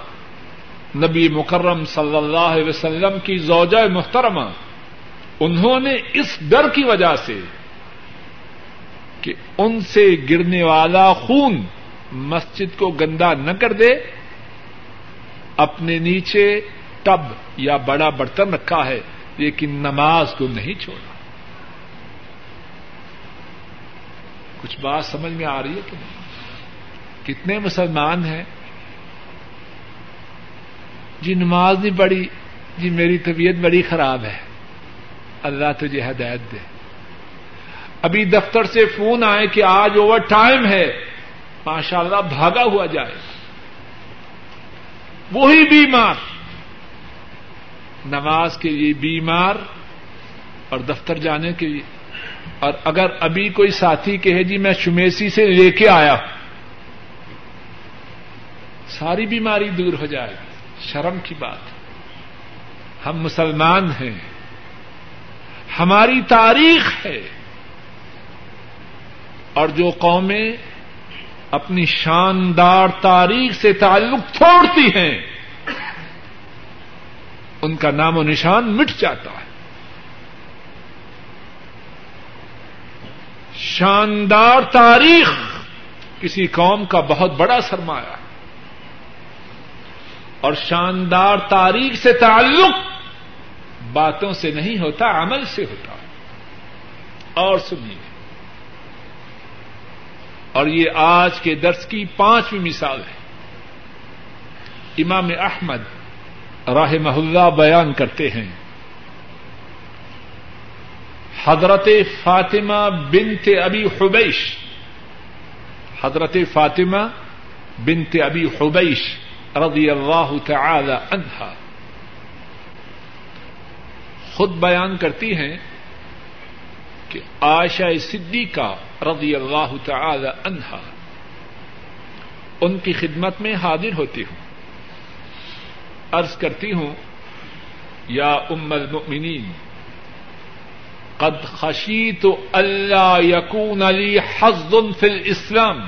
نبی مکرم صلی اللہ علیہ وسلم کی زوجہ محترمہ، انہوں نے اس ڈر کی وجہ سے کہ ان سے گرنے والا خون مسجد کو گندا نہ کر دے، اپنے نیچے ٹب یا بڑا برتن رکھا ہے، لیکن نماز کو نہیں چھوڑا۔ کچھ بات سمجھ میں آ رہی ہے کہ نہیں؟ کتنے مسلمان ہیں؟ جی نماز نہیں پڑھی جی میری طبیعت بڑی خراب ہے۔ اللہ تجھے ہدایت دے۔ ابھی دفتر سے فون آئے کہ آج اوور ٹائم ہے۔ ماشاء اللہ بھاگا ہوا جائے۔ وہی بیمار۔ نماز کے لیے بیمار اور دفتر جانے کے لیے۔ اور اگر ابھی کوئی ساتھی کہے جی میں شمیسی سے لے کے آیا ساری بیماری دور ہو جائے گی۔ شرم کی بات ہم مسلمان ہیں۔ ہماری تاریخ ہے۔ اور جو قومیں اپنی شاندار تاریخ سے تعلق چھوڑتی ہیں، ان کا نام و نشان مٹ جاتا ہے۔ شاندار تاریخ کسی قوم کا بہت بڑا سرمایہ ہے۔ اور شاندار تاریخ سے تعلق باتوں سے نہیں ہوتا، عمل سے ہوتا اور سنیے۔ اور یہ آج کے درس کی پانچویں مثال ہے۔ امام احمد راہ محلہ بیان کرتے ہیں۔ حضرت فاطمہ بنت ابی حبیش حضرت فاطمہ بنت ابی حبیش رضی اللہ تعالی عنہا خود بیان کرتی ہیں کہ عائشہ صدیقہ رضی اللہ تعالی عنہا ان کی خدمت میں حاضر ہوتی ہوں۔ عرض کرتی ہوں، یا ام المؤمنین قد خشیت اللہ یقون علی حز فی الاسلام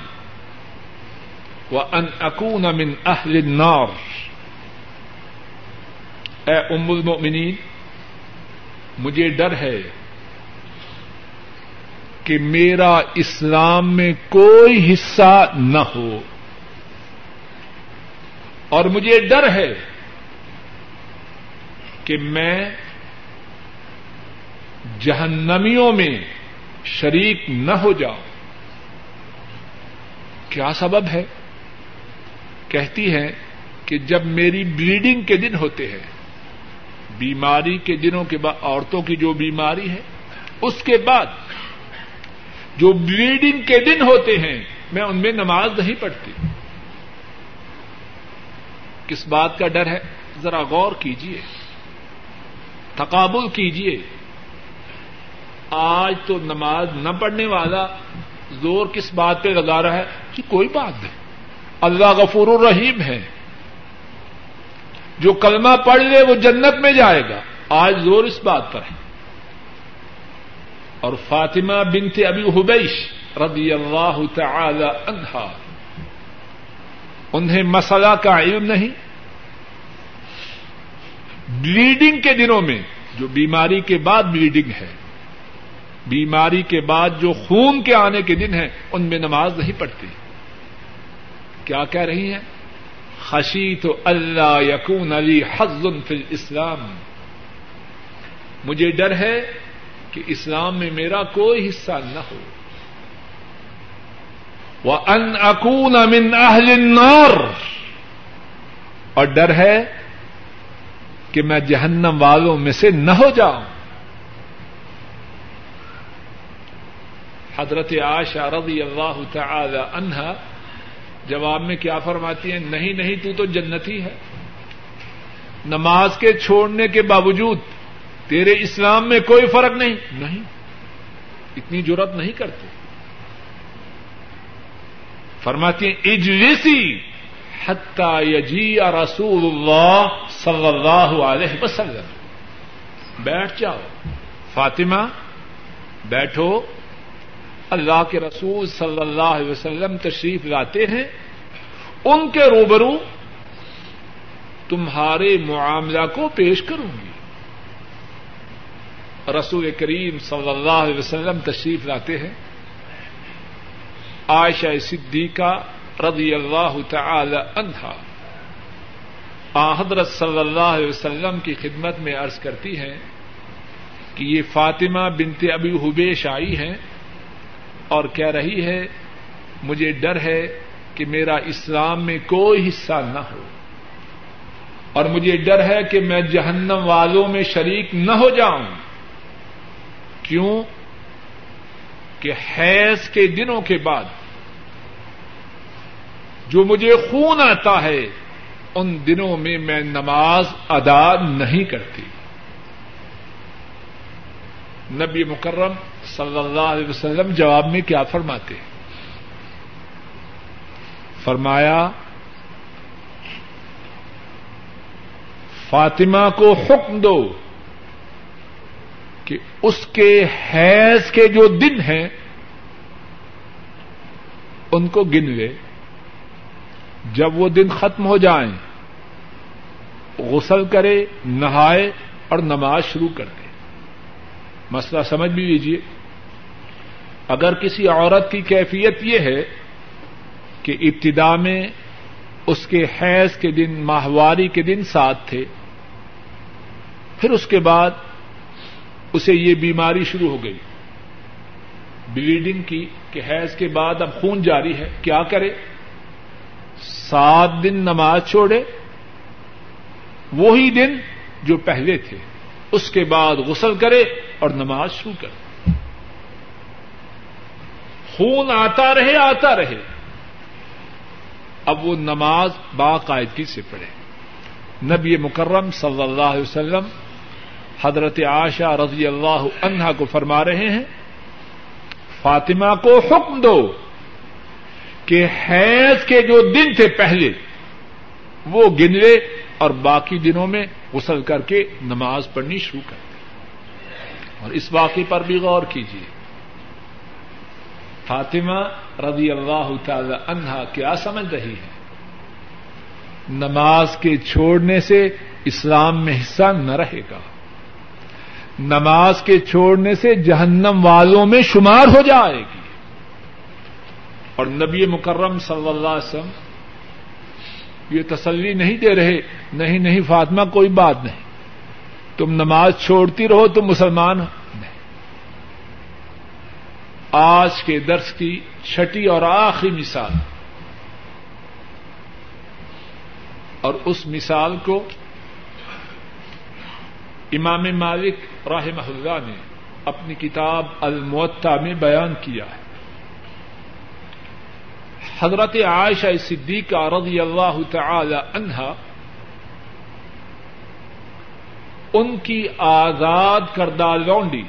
وان اکون من اہل النار. اے ام المؤمنین، مجھے ڈر ہے کہ میرا اسلام میں کوئی حصہ نہ ہو اور مجھے ڈر ہے کہ میں جہنمیوں میں شریک نہ ہو جاؤں کیا سبب ہے؟ کہتی ہے کہ جب میری بلیڈنگ کے دن ہوتے ہیں، بیماری کے دنوں کے بعد، عورتوں کی جو بیماری ہے، اس کے بعد جو بلیڈنگ کے دن ہوتے ہیں، میں ان میں نماز نہیں پڑھتی۔ کس بات کا ڈر ہے؟ ذرا غور کیجیے تقابل کیجیے آج تو نماز نہ پڑھنے والا زور کس بات پہ لگا رہا ہے؟ کہ کوئی بات نہیں۔ اللہ غفور الرحیم ہے۔ جو کلمہ پڑھ لے وہ جنت میں جائے گا۔ آج زور اس بات پر ہے۔ اور فاطمہ بنت ابی حبیش رضی اللہ تعالی عنہا۔ انہیں مسئلہ کا علم نہیں۔ بلیڈنگ کے دنوں میں، جو بیماری کے بعد بلیڈنگ ہے بیماری کے بعد جو خون کے آنے کے دن ہیں، ان میں نماز نہیں پڑھتی۔ کیا کہہ رہی ہیں؟ خشی تو اللہ یقون علی حزن فی اسلام مجھے ڈر ہے کہ اسلام میں میرا کوئی حصہ نہ ہو۔ وہ ان اکون امن اہل نور اور ڈر ہے کہ میں جہنم والوں میں سے نہ ہو جاؤں۔ حضرت عائشہ رضی اللہ تعالی عنہا جواب میں کیا فرماتی ہیں؟ نہیں نہیں، تو تو جنتی ہے۔ نماز کے چھوڑنے کے باوجود تیرے اسلام میں کوئی فرق نہیں۔ نہیں، اتنی ضرورت نہیں کرتے۔ فرماتی ہیں، اجلسی حتی یجی رسول اللہ صلی اللہ علیہ وسلم۔ بیٹھ جاؤ۔ فاطمہ، بیٹھو۔ اللہ کے رسول صلی اللہ علیہ وسلم تشریف لاتے ہیں، ان کے روبرو تمہارے معاملہ کو پیش کروں گی۔ رسول کریم صلی اللہ علیہ وسلم تشریف لاتے ہیں۔ عائشہ صدیقہ رضی اللہ تعالی عنہا۔ حضرت صلی اللہ علیہ وسلم کی خدمت میں عرض کرتی ہیں کہ یہ فاطمہ بنت ابی حبیش آئی ہیں۔ اور کہہ رہی ہے، مجھے ڈر ہے کہ میرا اسلام میں کوئی حصہ نہ ہو۔ اور مجھے ڈر ہے کہ میں جہنم والوں میں شریک نہ ہو جاؤں۔ کیوں؟ کہ حیض کے دنوں کے بعد جو مجھے خون آتا ہے، ان دنوں میں میں نماز ادا نہیں کرتی۔ نبی مکرم صلی اللہ علیہ وسلم جواب میں کیا فرماتے فرمایا، فاطمہ کو حکم دو کہ اس کے حیض کے جو دن ہیں، ان کو گن لے۔ جب وہ دن ختم ہو جائیں، غسل کرے، نہائے اور نماز شروع کر دے۔ مسئلہ سمجھ بھی لیجیے اگر کسی عورت کی کیفیت یہ ہے کہ ابتدا میں اس کے حیض کے دن، ماہواری کے دن ساتھ تھے، پھر اس کے بعد اسے یہ بیماری شروع ہو گئی۔ بلیڈنگ کی کہ حیض کے بعد اب خون جاری ہے، کیا کرے؟ سات دن نماز چھوڑے۔ وہی دن جو پہلے تھے، اس کے بعد غسل کرے اور نماز شروع کرے۔ خون آتا رہے آتا رہے۔ اب وہ نماز باقاعدگی سے پڑھے۔ نبی مکرم صلی اللہ علیہ وسلم حضرت عاشا رضی اللہ عنہا کو فرما رہے ہیں، فاطمہ کو حکم دو کہ حیض کے جو دن تھے پہلے، وہ گن لے اور باقی دنوں میں غسل کر کے نماز پڑھنی شروع کر اور اس واقعے پر بھی غور کیجیے فاطمہ رضی اللہ تعالی عنہا کیا سمجھ رہی ہے؟ نماز کے چھوڑنے سے اسلام میں حصہ نہ رہے گا۔ نماز کے چھوڑنے سے جہنم والوں میں شمار ہو جائے گی۔ اور نبی مکرم صلی اللہ علیہ وسلم یہ تسلی نہیں دے رہے، نہیں نہیں، فاطمہ، کوئی بات نہیں۔ تم نماز چھوڑتی رہو، تم مسلمان نہیں آج کے درس کی چھٹی اور آخری مثال۔ اور اس مثال کو امام مالک رحمہ اللہ نے اپنی کتاب المعطا میں بیان کیا ہے۔ حضرت عائشہ صدیقہ رضی اللہ تعالی عنہا ان کی آزاد کردہ لونڈی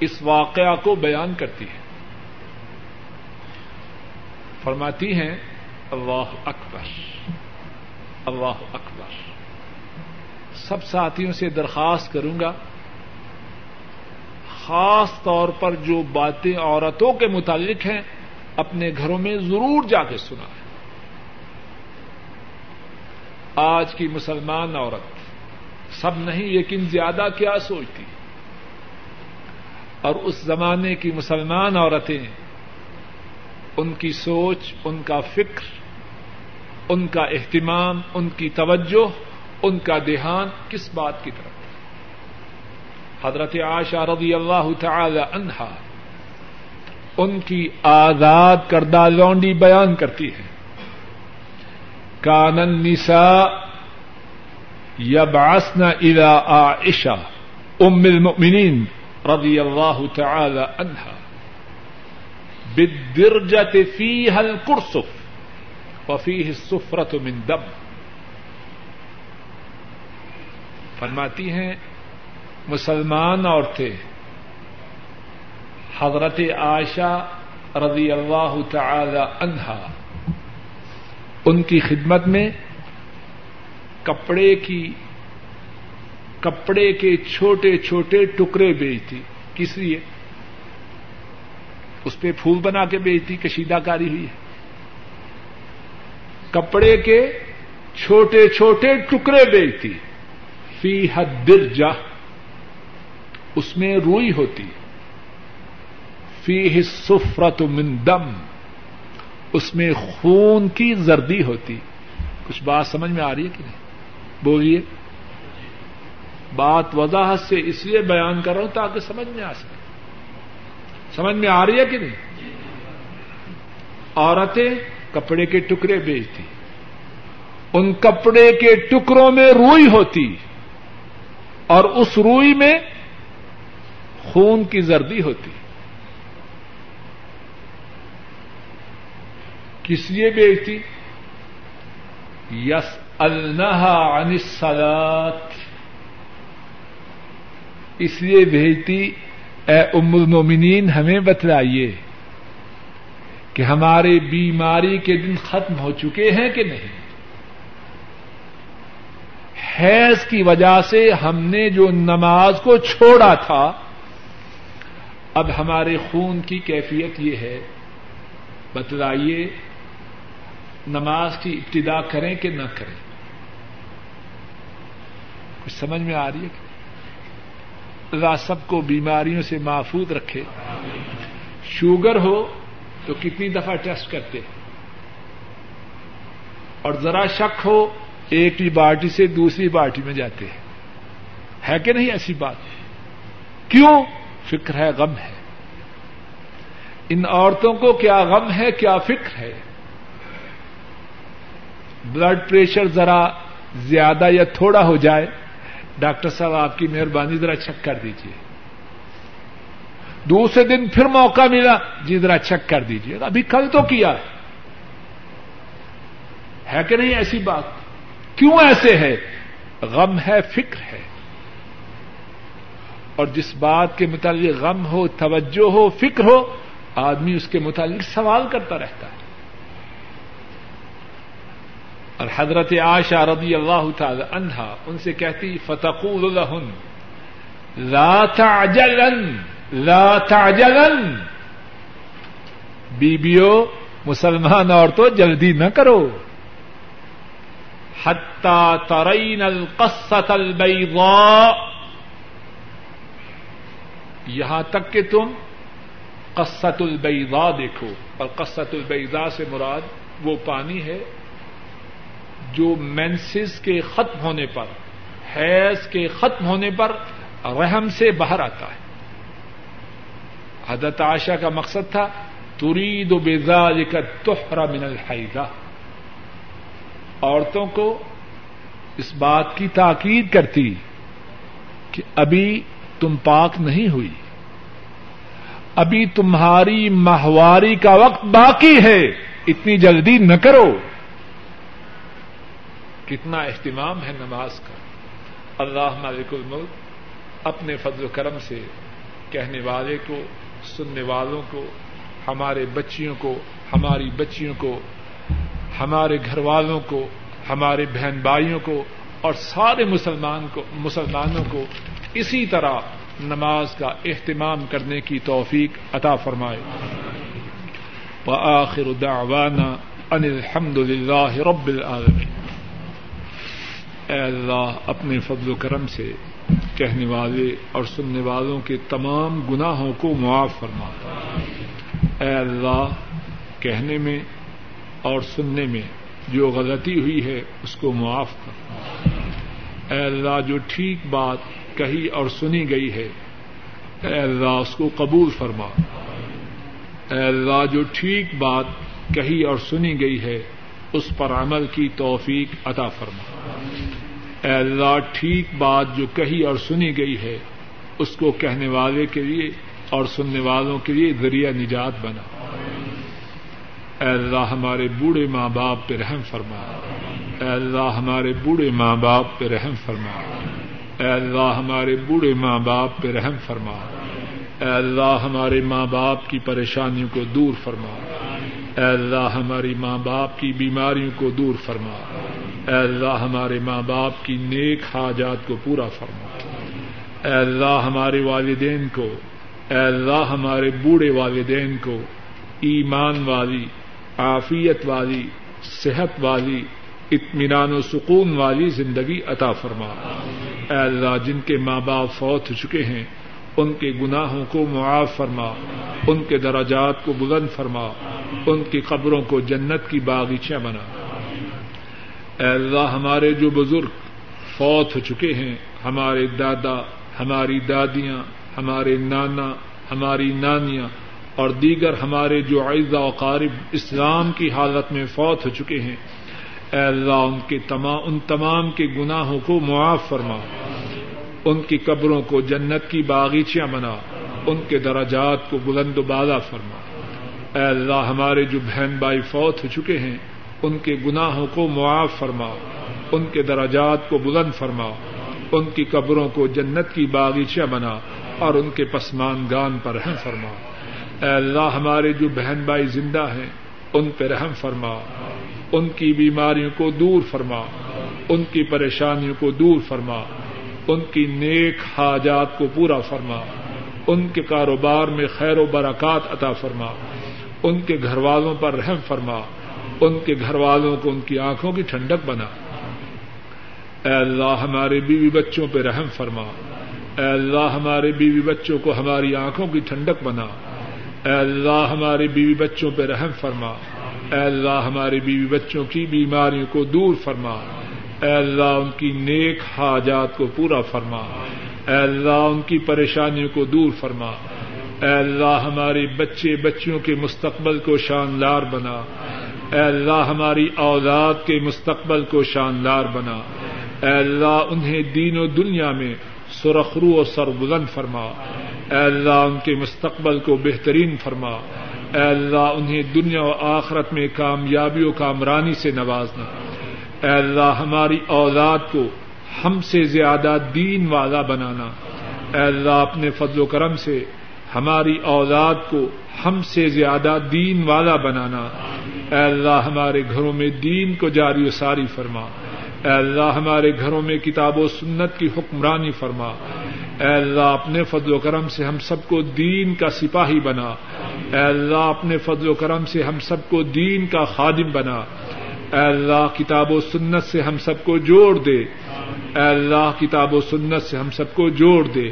اس واقعہ کو بیان کرتی ہے فرماتی ہیں، اللہ اکبر اللہ اکبر۔ سب ساتھیوں سے درخواست کروں گا، خاص طور پر جو باتیں عورتوں کے متعلق ہیں، اپنے گھروں میں ضرور جا کے سنا۔ ہے آج کی مسلمان عورت، سب نہیں، لیکن زیادہ کیا سوچتی؟ ہے اور اس زمانے کی مسلمان عورتیں، ان کی سوچ، ان کا فکر، ان کا اہتمام، ان کی توجہ، ان کا دھیان کس بات کی طرف؟ حضرت عائشہ رضی اللہ تعالی عنہا ان کی آزاد کردہ لونڈی بیان کرتی ہے۔ کان النساء یبعثن الى عائشہ ام المؤمنین۔ رضی اللہ تعالی عنہا. بالدرجة فيها القرصف وفيه السفرة من دم. فرماتی ہیں، مسلمان عورتیں، حضرت عائشہ رضی اللہ تعالی عنہا، ان کی خدمت میں کپڑے کی کپڑے کے چھوٹے چھوٹے ٹکڑے بیچتی کس لیے؟ اس پہ پھول بنا کے بیچتی، کشیدہ کاری ہوئی ہے۔ کپڑے کے چھوٹے چھوٹے ٹکڑے بیچتی۔ فی حد جا اس میں روئی ہوتی۔ فی سفرت من دم، اس میں خون کی زردی ہوتی۔ کچھ بات سمجھ میں آ رہی ہے کہ نہیں؟ بولیے۔ بات وضاحت سے اس لیے بیان کر رہا ہوں تاکہ سمجھ میں آ سکے۔ سمجھ میں آ رہی ہے کہ نہیں؟ عورتیں کپڑے کے ٹکڑے بیچتی۔ ان کپڑے کے ٹکڑوں میں روئی ہوتی۔ اور اس روئی میں خون کی زردی ہوتی۔ کس لیے بیچتی؟ یس النہا انسلات اس لیے بھیجتی، اے ام المومنین، ہمیں بتلائیے کہ ہمارے بیماری کے دن ختم ہو چکے ہیں کہ نہیں؟ حیض کی وجہ سے ہم نے جو نماز کو چھوڑا تھا، اب ہمارے خون کی کیفیت یہ ہے۔ بتلائیے، نماز کی ابتدا کریں کہ نہ کریں؟ کچھ سمجھ میں آ رہی ہے کہ اللہ سب کو بیماریوں سے محفوظ رکھے۔ شوگر ہو تو کتنی دفعہ ٹیسٹ کرتے۔ اور ذرا شک ہو ایک ہی پارٹی سے دوسری پارٹی میں جاتے۔ ہیں ہے کہ نہیں ایسی بات؟ کیوں؟ فکر ہے، غم ہے۔ ان عورتوں کو کیا غم ہے، کیا فکر ہے؟ بلڈ پریشر ذرا زیادہ یا تھوڑا ہو جائے۔ ڈاکٹر صاحب، آپ کی مہربانی، ذرا چیک کر دیجیے دوسرے دن پھر موقع ملا جی ذرا چیک کر دیجیے ابھی کل تو کیا؟ ہے کہ نہیں ایسی بات؟ کیوں ایسے ہے؟ غم ہے، فکر ہے۔ اور جس بات کے متعلق غم ہو، توجہ ہو، فکر ہو، آدمی اس کے متعلق سوال کرتا رہتا ہے۔ اور حضرت عائشہ رضی اللہ تعالی عنہا، ان سے کہتی، فتقول لہن، لا تعجلن لا تعجلن. بیبیو، مسلمان اور تو جلدی نہ کرو۔ حتی ترین القصة البیضاء۔ یہاں تک کہ تم قصت البیضاء دیکھو، اور قصت البیضاء سے مراد وہ پانی ہے جو مینسز کے ختم ہونے پر، حیض کے ختم ہونے پر رحم سے باہر آتا ہے۔ حضرت عائشہ کا مقصد تھا ترید و بیزار کا توہرا من الحیضہ عورتوں کو اس بات کی تاکید کرتی کہ ابھی تم پاک نہیں ہوئی۔ ابھی تمہاری ماہواری کا وقت باقی ہے۔ اتنی جلدی نہ کرو۔ کتنا اہتمام ہے نماز کا۔ اللہ مالک الملک اپنے فضل و کرم سے کہنے والے کو، سننے والوں کو، ہمارے بچیوں کو، ہماری بچیوں کو، ہمارے گھر والوں کو، ہمارے بہن بھائیوں کو اور سارے مسلمان کو، مسلمانوں کو اسی طرح نماز کا اہتمام کرنے کی توفیق عطا فرمائے۔ وآخر دعوانا ان الحمد للہ رب العالمین۔ اے اللہ، اپنے فضل و کرم سے کہنے والے اور سننے والوں کے تمام گناہوں کو معاف فرما۔ اے اللہ، کہنے میں اور سننے میں جو غلطی ہوئی ہے، اس کو معاف کر۔ اے اللہ، جو ٹھیک بات کہی اور سنی گئی ہے، اے اللہ، اس کو قبول فرما۔ اے اللہ، جو ٹھیک بات کہی اور سنی گئی ہے، اس پر عمل کی توفیق عطا فرما۔ اے اللہ، ٹھیک بات جو کہی اور سنی گئی ہے، اس کو کہنے والے کے لیے اور سننے والوں کے لیے ذریعہ نجات بنا۔ اے اللہ، ہمارے بوڑھے ماں باپ پہ رحم فرما۔ اے اللہ، ہمارے بوڑھے ماں باپ پہ رحم فرما۔ اے اللہ، ہمارے بوڑھے ماں باپ پہ رحم فرما۔ اے اللہ، ہمارے ماں باپ کی پریشانیوں کو دور فرما۔ اے اللہ، ہماری ماں باپ کی بیماریوں کو دور فرما۔ اے اللہ ہمارے ماں باپ کی نیک حاجات کو پورا فرما۔ اے اللہ ہمارے والدین کو، اے اللہ ہمارے بوڑھے والدین کو، ایمان والی، عافیت والی، صحت والی، اطمینان و سکون والی زندگی عطا فرما۔ اے اللہ جن کے ماں باپ فوت ہو چکے ہیں، ان کے گناہوں کو معاف فرما، ان کے دراجات کو بلند فرما، ان کی قبروں کو جنت کی باغیچہ بنا۔ اے اللہ ہمارے جو بزرگ فوت ہو چکے ہیں، ہمارے دادا، ہماری دادیاں، ہمارے نانا، ہماری نانیاں اور دیگر ہمارے جو عائزہ وقارب اسلام کی حالت میں فوت ہو چکے ہیں۔ اے اللہ، ان کے تمام، ان تمام کے گناہوں کو معاف فرما۔ ان کی قبروں کو جنت کی باغیچیاں بنا۔ ان کے دراجات کو بلند و بالا فرما۔ اے اللہ، ہمارے جو بہن بھائی فوت ہو چکے ہیں ان کے گناہوں کو معاف فرما ان کے دراجات کو بلند فرما ان کی قبروں کو جنت کی باغیچیاں بنا اور ان کے پسمان گان پر رحم فرما اے اللہ، ہمارے جو بہن بھائی زندہ ہیں، ان پہ رحم فرما ان کی بیماریوں کو دور فرما ان کی پریشانیوں کو دور فرما ان کی نیک حاجات کو پورا فرما ان کے کاروبار میں خیر و برکات عطا فرما ان کے گھر والوں پر رحم فرما ان کے گھر والوں کو ان کی آنکھوں کی ٹھنڈک بنا۔ اے اللہ ہمارے بیوی بچوں پہ رحم فرما۔ اے اللہ ہمارے بیوی بچوں کو ہماری آنکھوں کی ٹھنڈک بنا۔ اے اللہ ہمارے بیوی بچوں پہ رحم فرما۔ اے اللہ ہمارے بیوی بچوں کی بیماریوں کو دور فرما۔ اے اللہ ان کی نیک حاجات کو پورا فرما۔ اے اللہ ان کی پریشانیوں کو دور فرما۔ اے اللہ ہمارے بچے بچیوں کے مستقبل کو شاندار بنا۔ اے اللہ ہماری اولاد کے مستقبل کو شاندار بنا۔ اے اللہ انہیں دین و دنیا میں سرخرو و سربلند فرما۔ اے اللہ ان کے مستقبل کو بہترین فرما۔ اے اللہ انہیں دنیا و آخرت میں کامیابی و کامرانی سے نوازنا اے اللہ ہماری اولاد کو ہم سے زیادہ دین والا بنانا۔ اے اللہ اپنے فضل و کرم سے ہماری اولاد کو ہم سے زیادہ دین والا بنانا۔ اے اللہ ہمارے گھروں میں دین کو جاری و ساری فرما۔ اے اللہ ہمارے گھروں میں کتاب و سنت کی حکمرانی فرما۔ اے اللہ اپنے فضل و کرم سے ہم سب کو دین کا سپاہی بنا۔ اے اللہ اپنے فضل و کرم سے ہم سب کو دین کا خادم بنا۔ اے اللہ کتاب و سنت سے ہم سب کو جوڑ دے۔ اے اللہ کتاب و سنت سے ہم سب کو جوڑ دے۔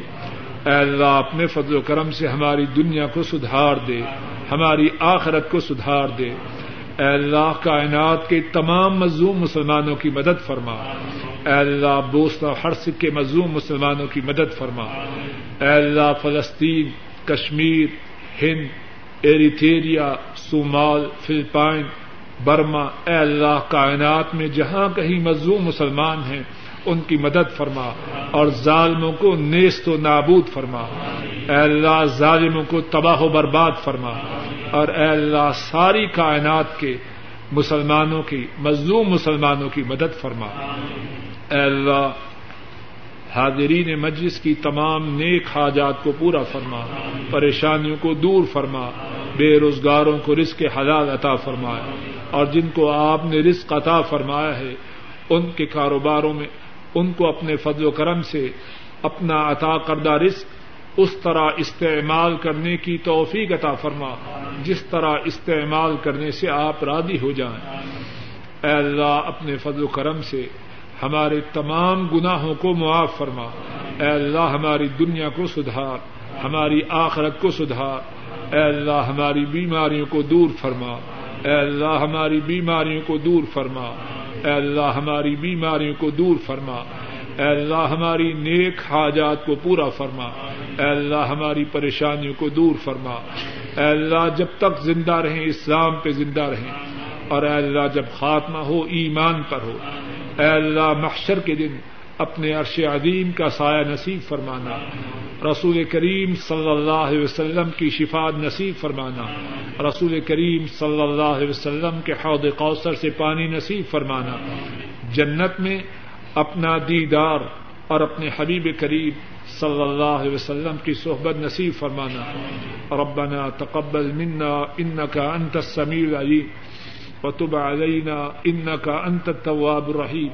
اے اللہ، اپنے فضل و کرم سے ہماری دنیا کو سدھار دے، ہماری آخرت کو سدھار دے۔ اے اللہ، کائنات کے تمام مظلوم مسلمانوں کی مدد فرما۔ اے اللہ بوسن و کے مظلوم مسلمانوں کی مدد فرما۔ اے اللہ، فلسطین، کشمیر، ہند ایریتھیریا صومال، فلپائن، برما۔ اے اللہ، کائنات میں جہاں کہیں مظلوم مسلمان ہیں ان کی مدد فرما اور ظالموں کو نیست و نابود فرما۔ اے اللہ، ظالموں کو تباہ و برباد فرما۔ اور اے اللہ، ساری کائنات کے مسلمانوں کی، مظلوم مسلمانوں کی مدد فرما۔ اے اللہ، حاضرین مجلس کی تمام نیک حاجات کو پورا فرما۔ پریشانیوں کو دور فرما۔ بے روزگاروں کو رزق حلال عطا فرمایا اور جن کو آپ نے رزق عطا فرمایا ہے، ان کے کاروباروں میں ان کو اپنے فضل و کرم سے اپنا عطا کردہ رزق اس طرح استعمال کرنے کی توفیق عطا فرما۔ جس طرح استعمال کرنے سے آپ راضی ہو جائیں۔ اے اللہ، اپنے فضل و کرم سے ہمارے تمام گناہوں کو معاف فرما۔ اے اللہ، ہماری دنیا کو سدھار۔ ہماری آخرت کو سدھار۔ اے اللہ، ہماری بیماریوں کو دور فرما۔ اے اللہ ہماری بیماریوں کو دور فرما۔ اے اللہ ہماری بیماریوں کو دور فرما۔ اے اللہ ہماری نیک حاجات کو پورا فرما۔ اے اللہ ہماری پریشانیوں کو دور فرما۔ اے اللہ جب تک زندہ رہیں، اسلام پہ زندہ رہیں۔ اور اے اللہ جب خاتمہ ہو، ایمان پر ہو۔ اے اللہ محشر کے دن اپنے عرش عظیم کا سایہ نصیب فرمانا۔ رسول کریم صلی اللہ علیہ وسلم کی شفاد نصیب فرمانا۔ رسول کریم صلی اللہ علیہ وسلم کے حوض کوثر سے پانی نصیب فرمانا۔ جنت میں اپنا دیدار اور اپنے حبیب کریم صلی اللہ علیہ وسلم کی صحبت نصیب فرمانا۔ ربنا تقبل منا انك انت السميع العليم وتب علينا انك انت التواب الرحيم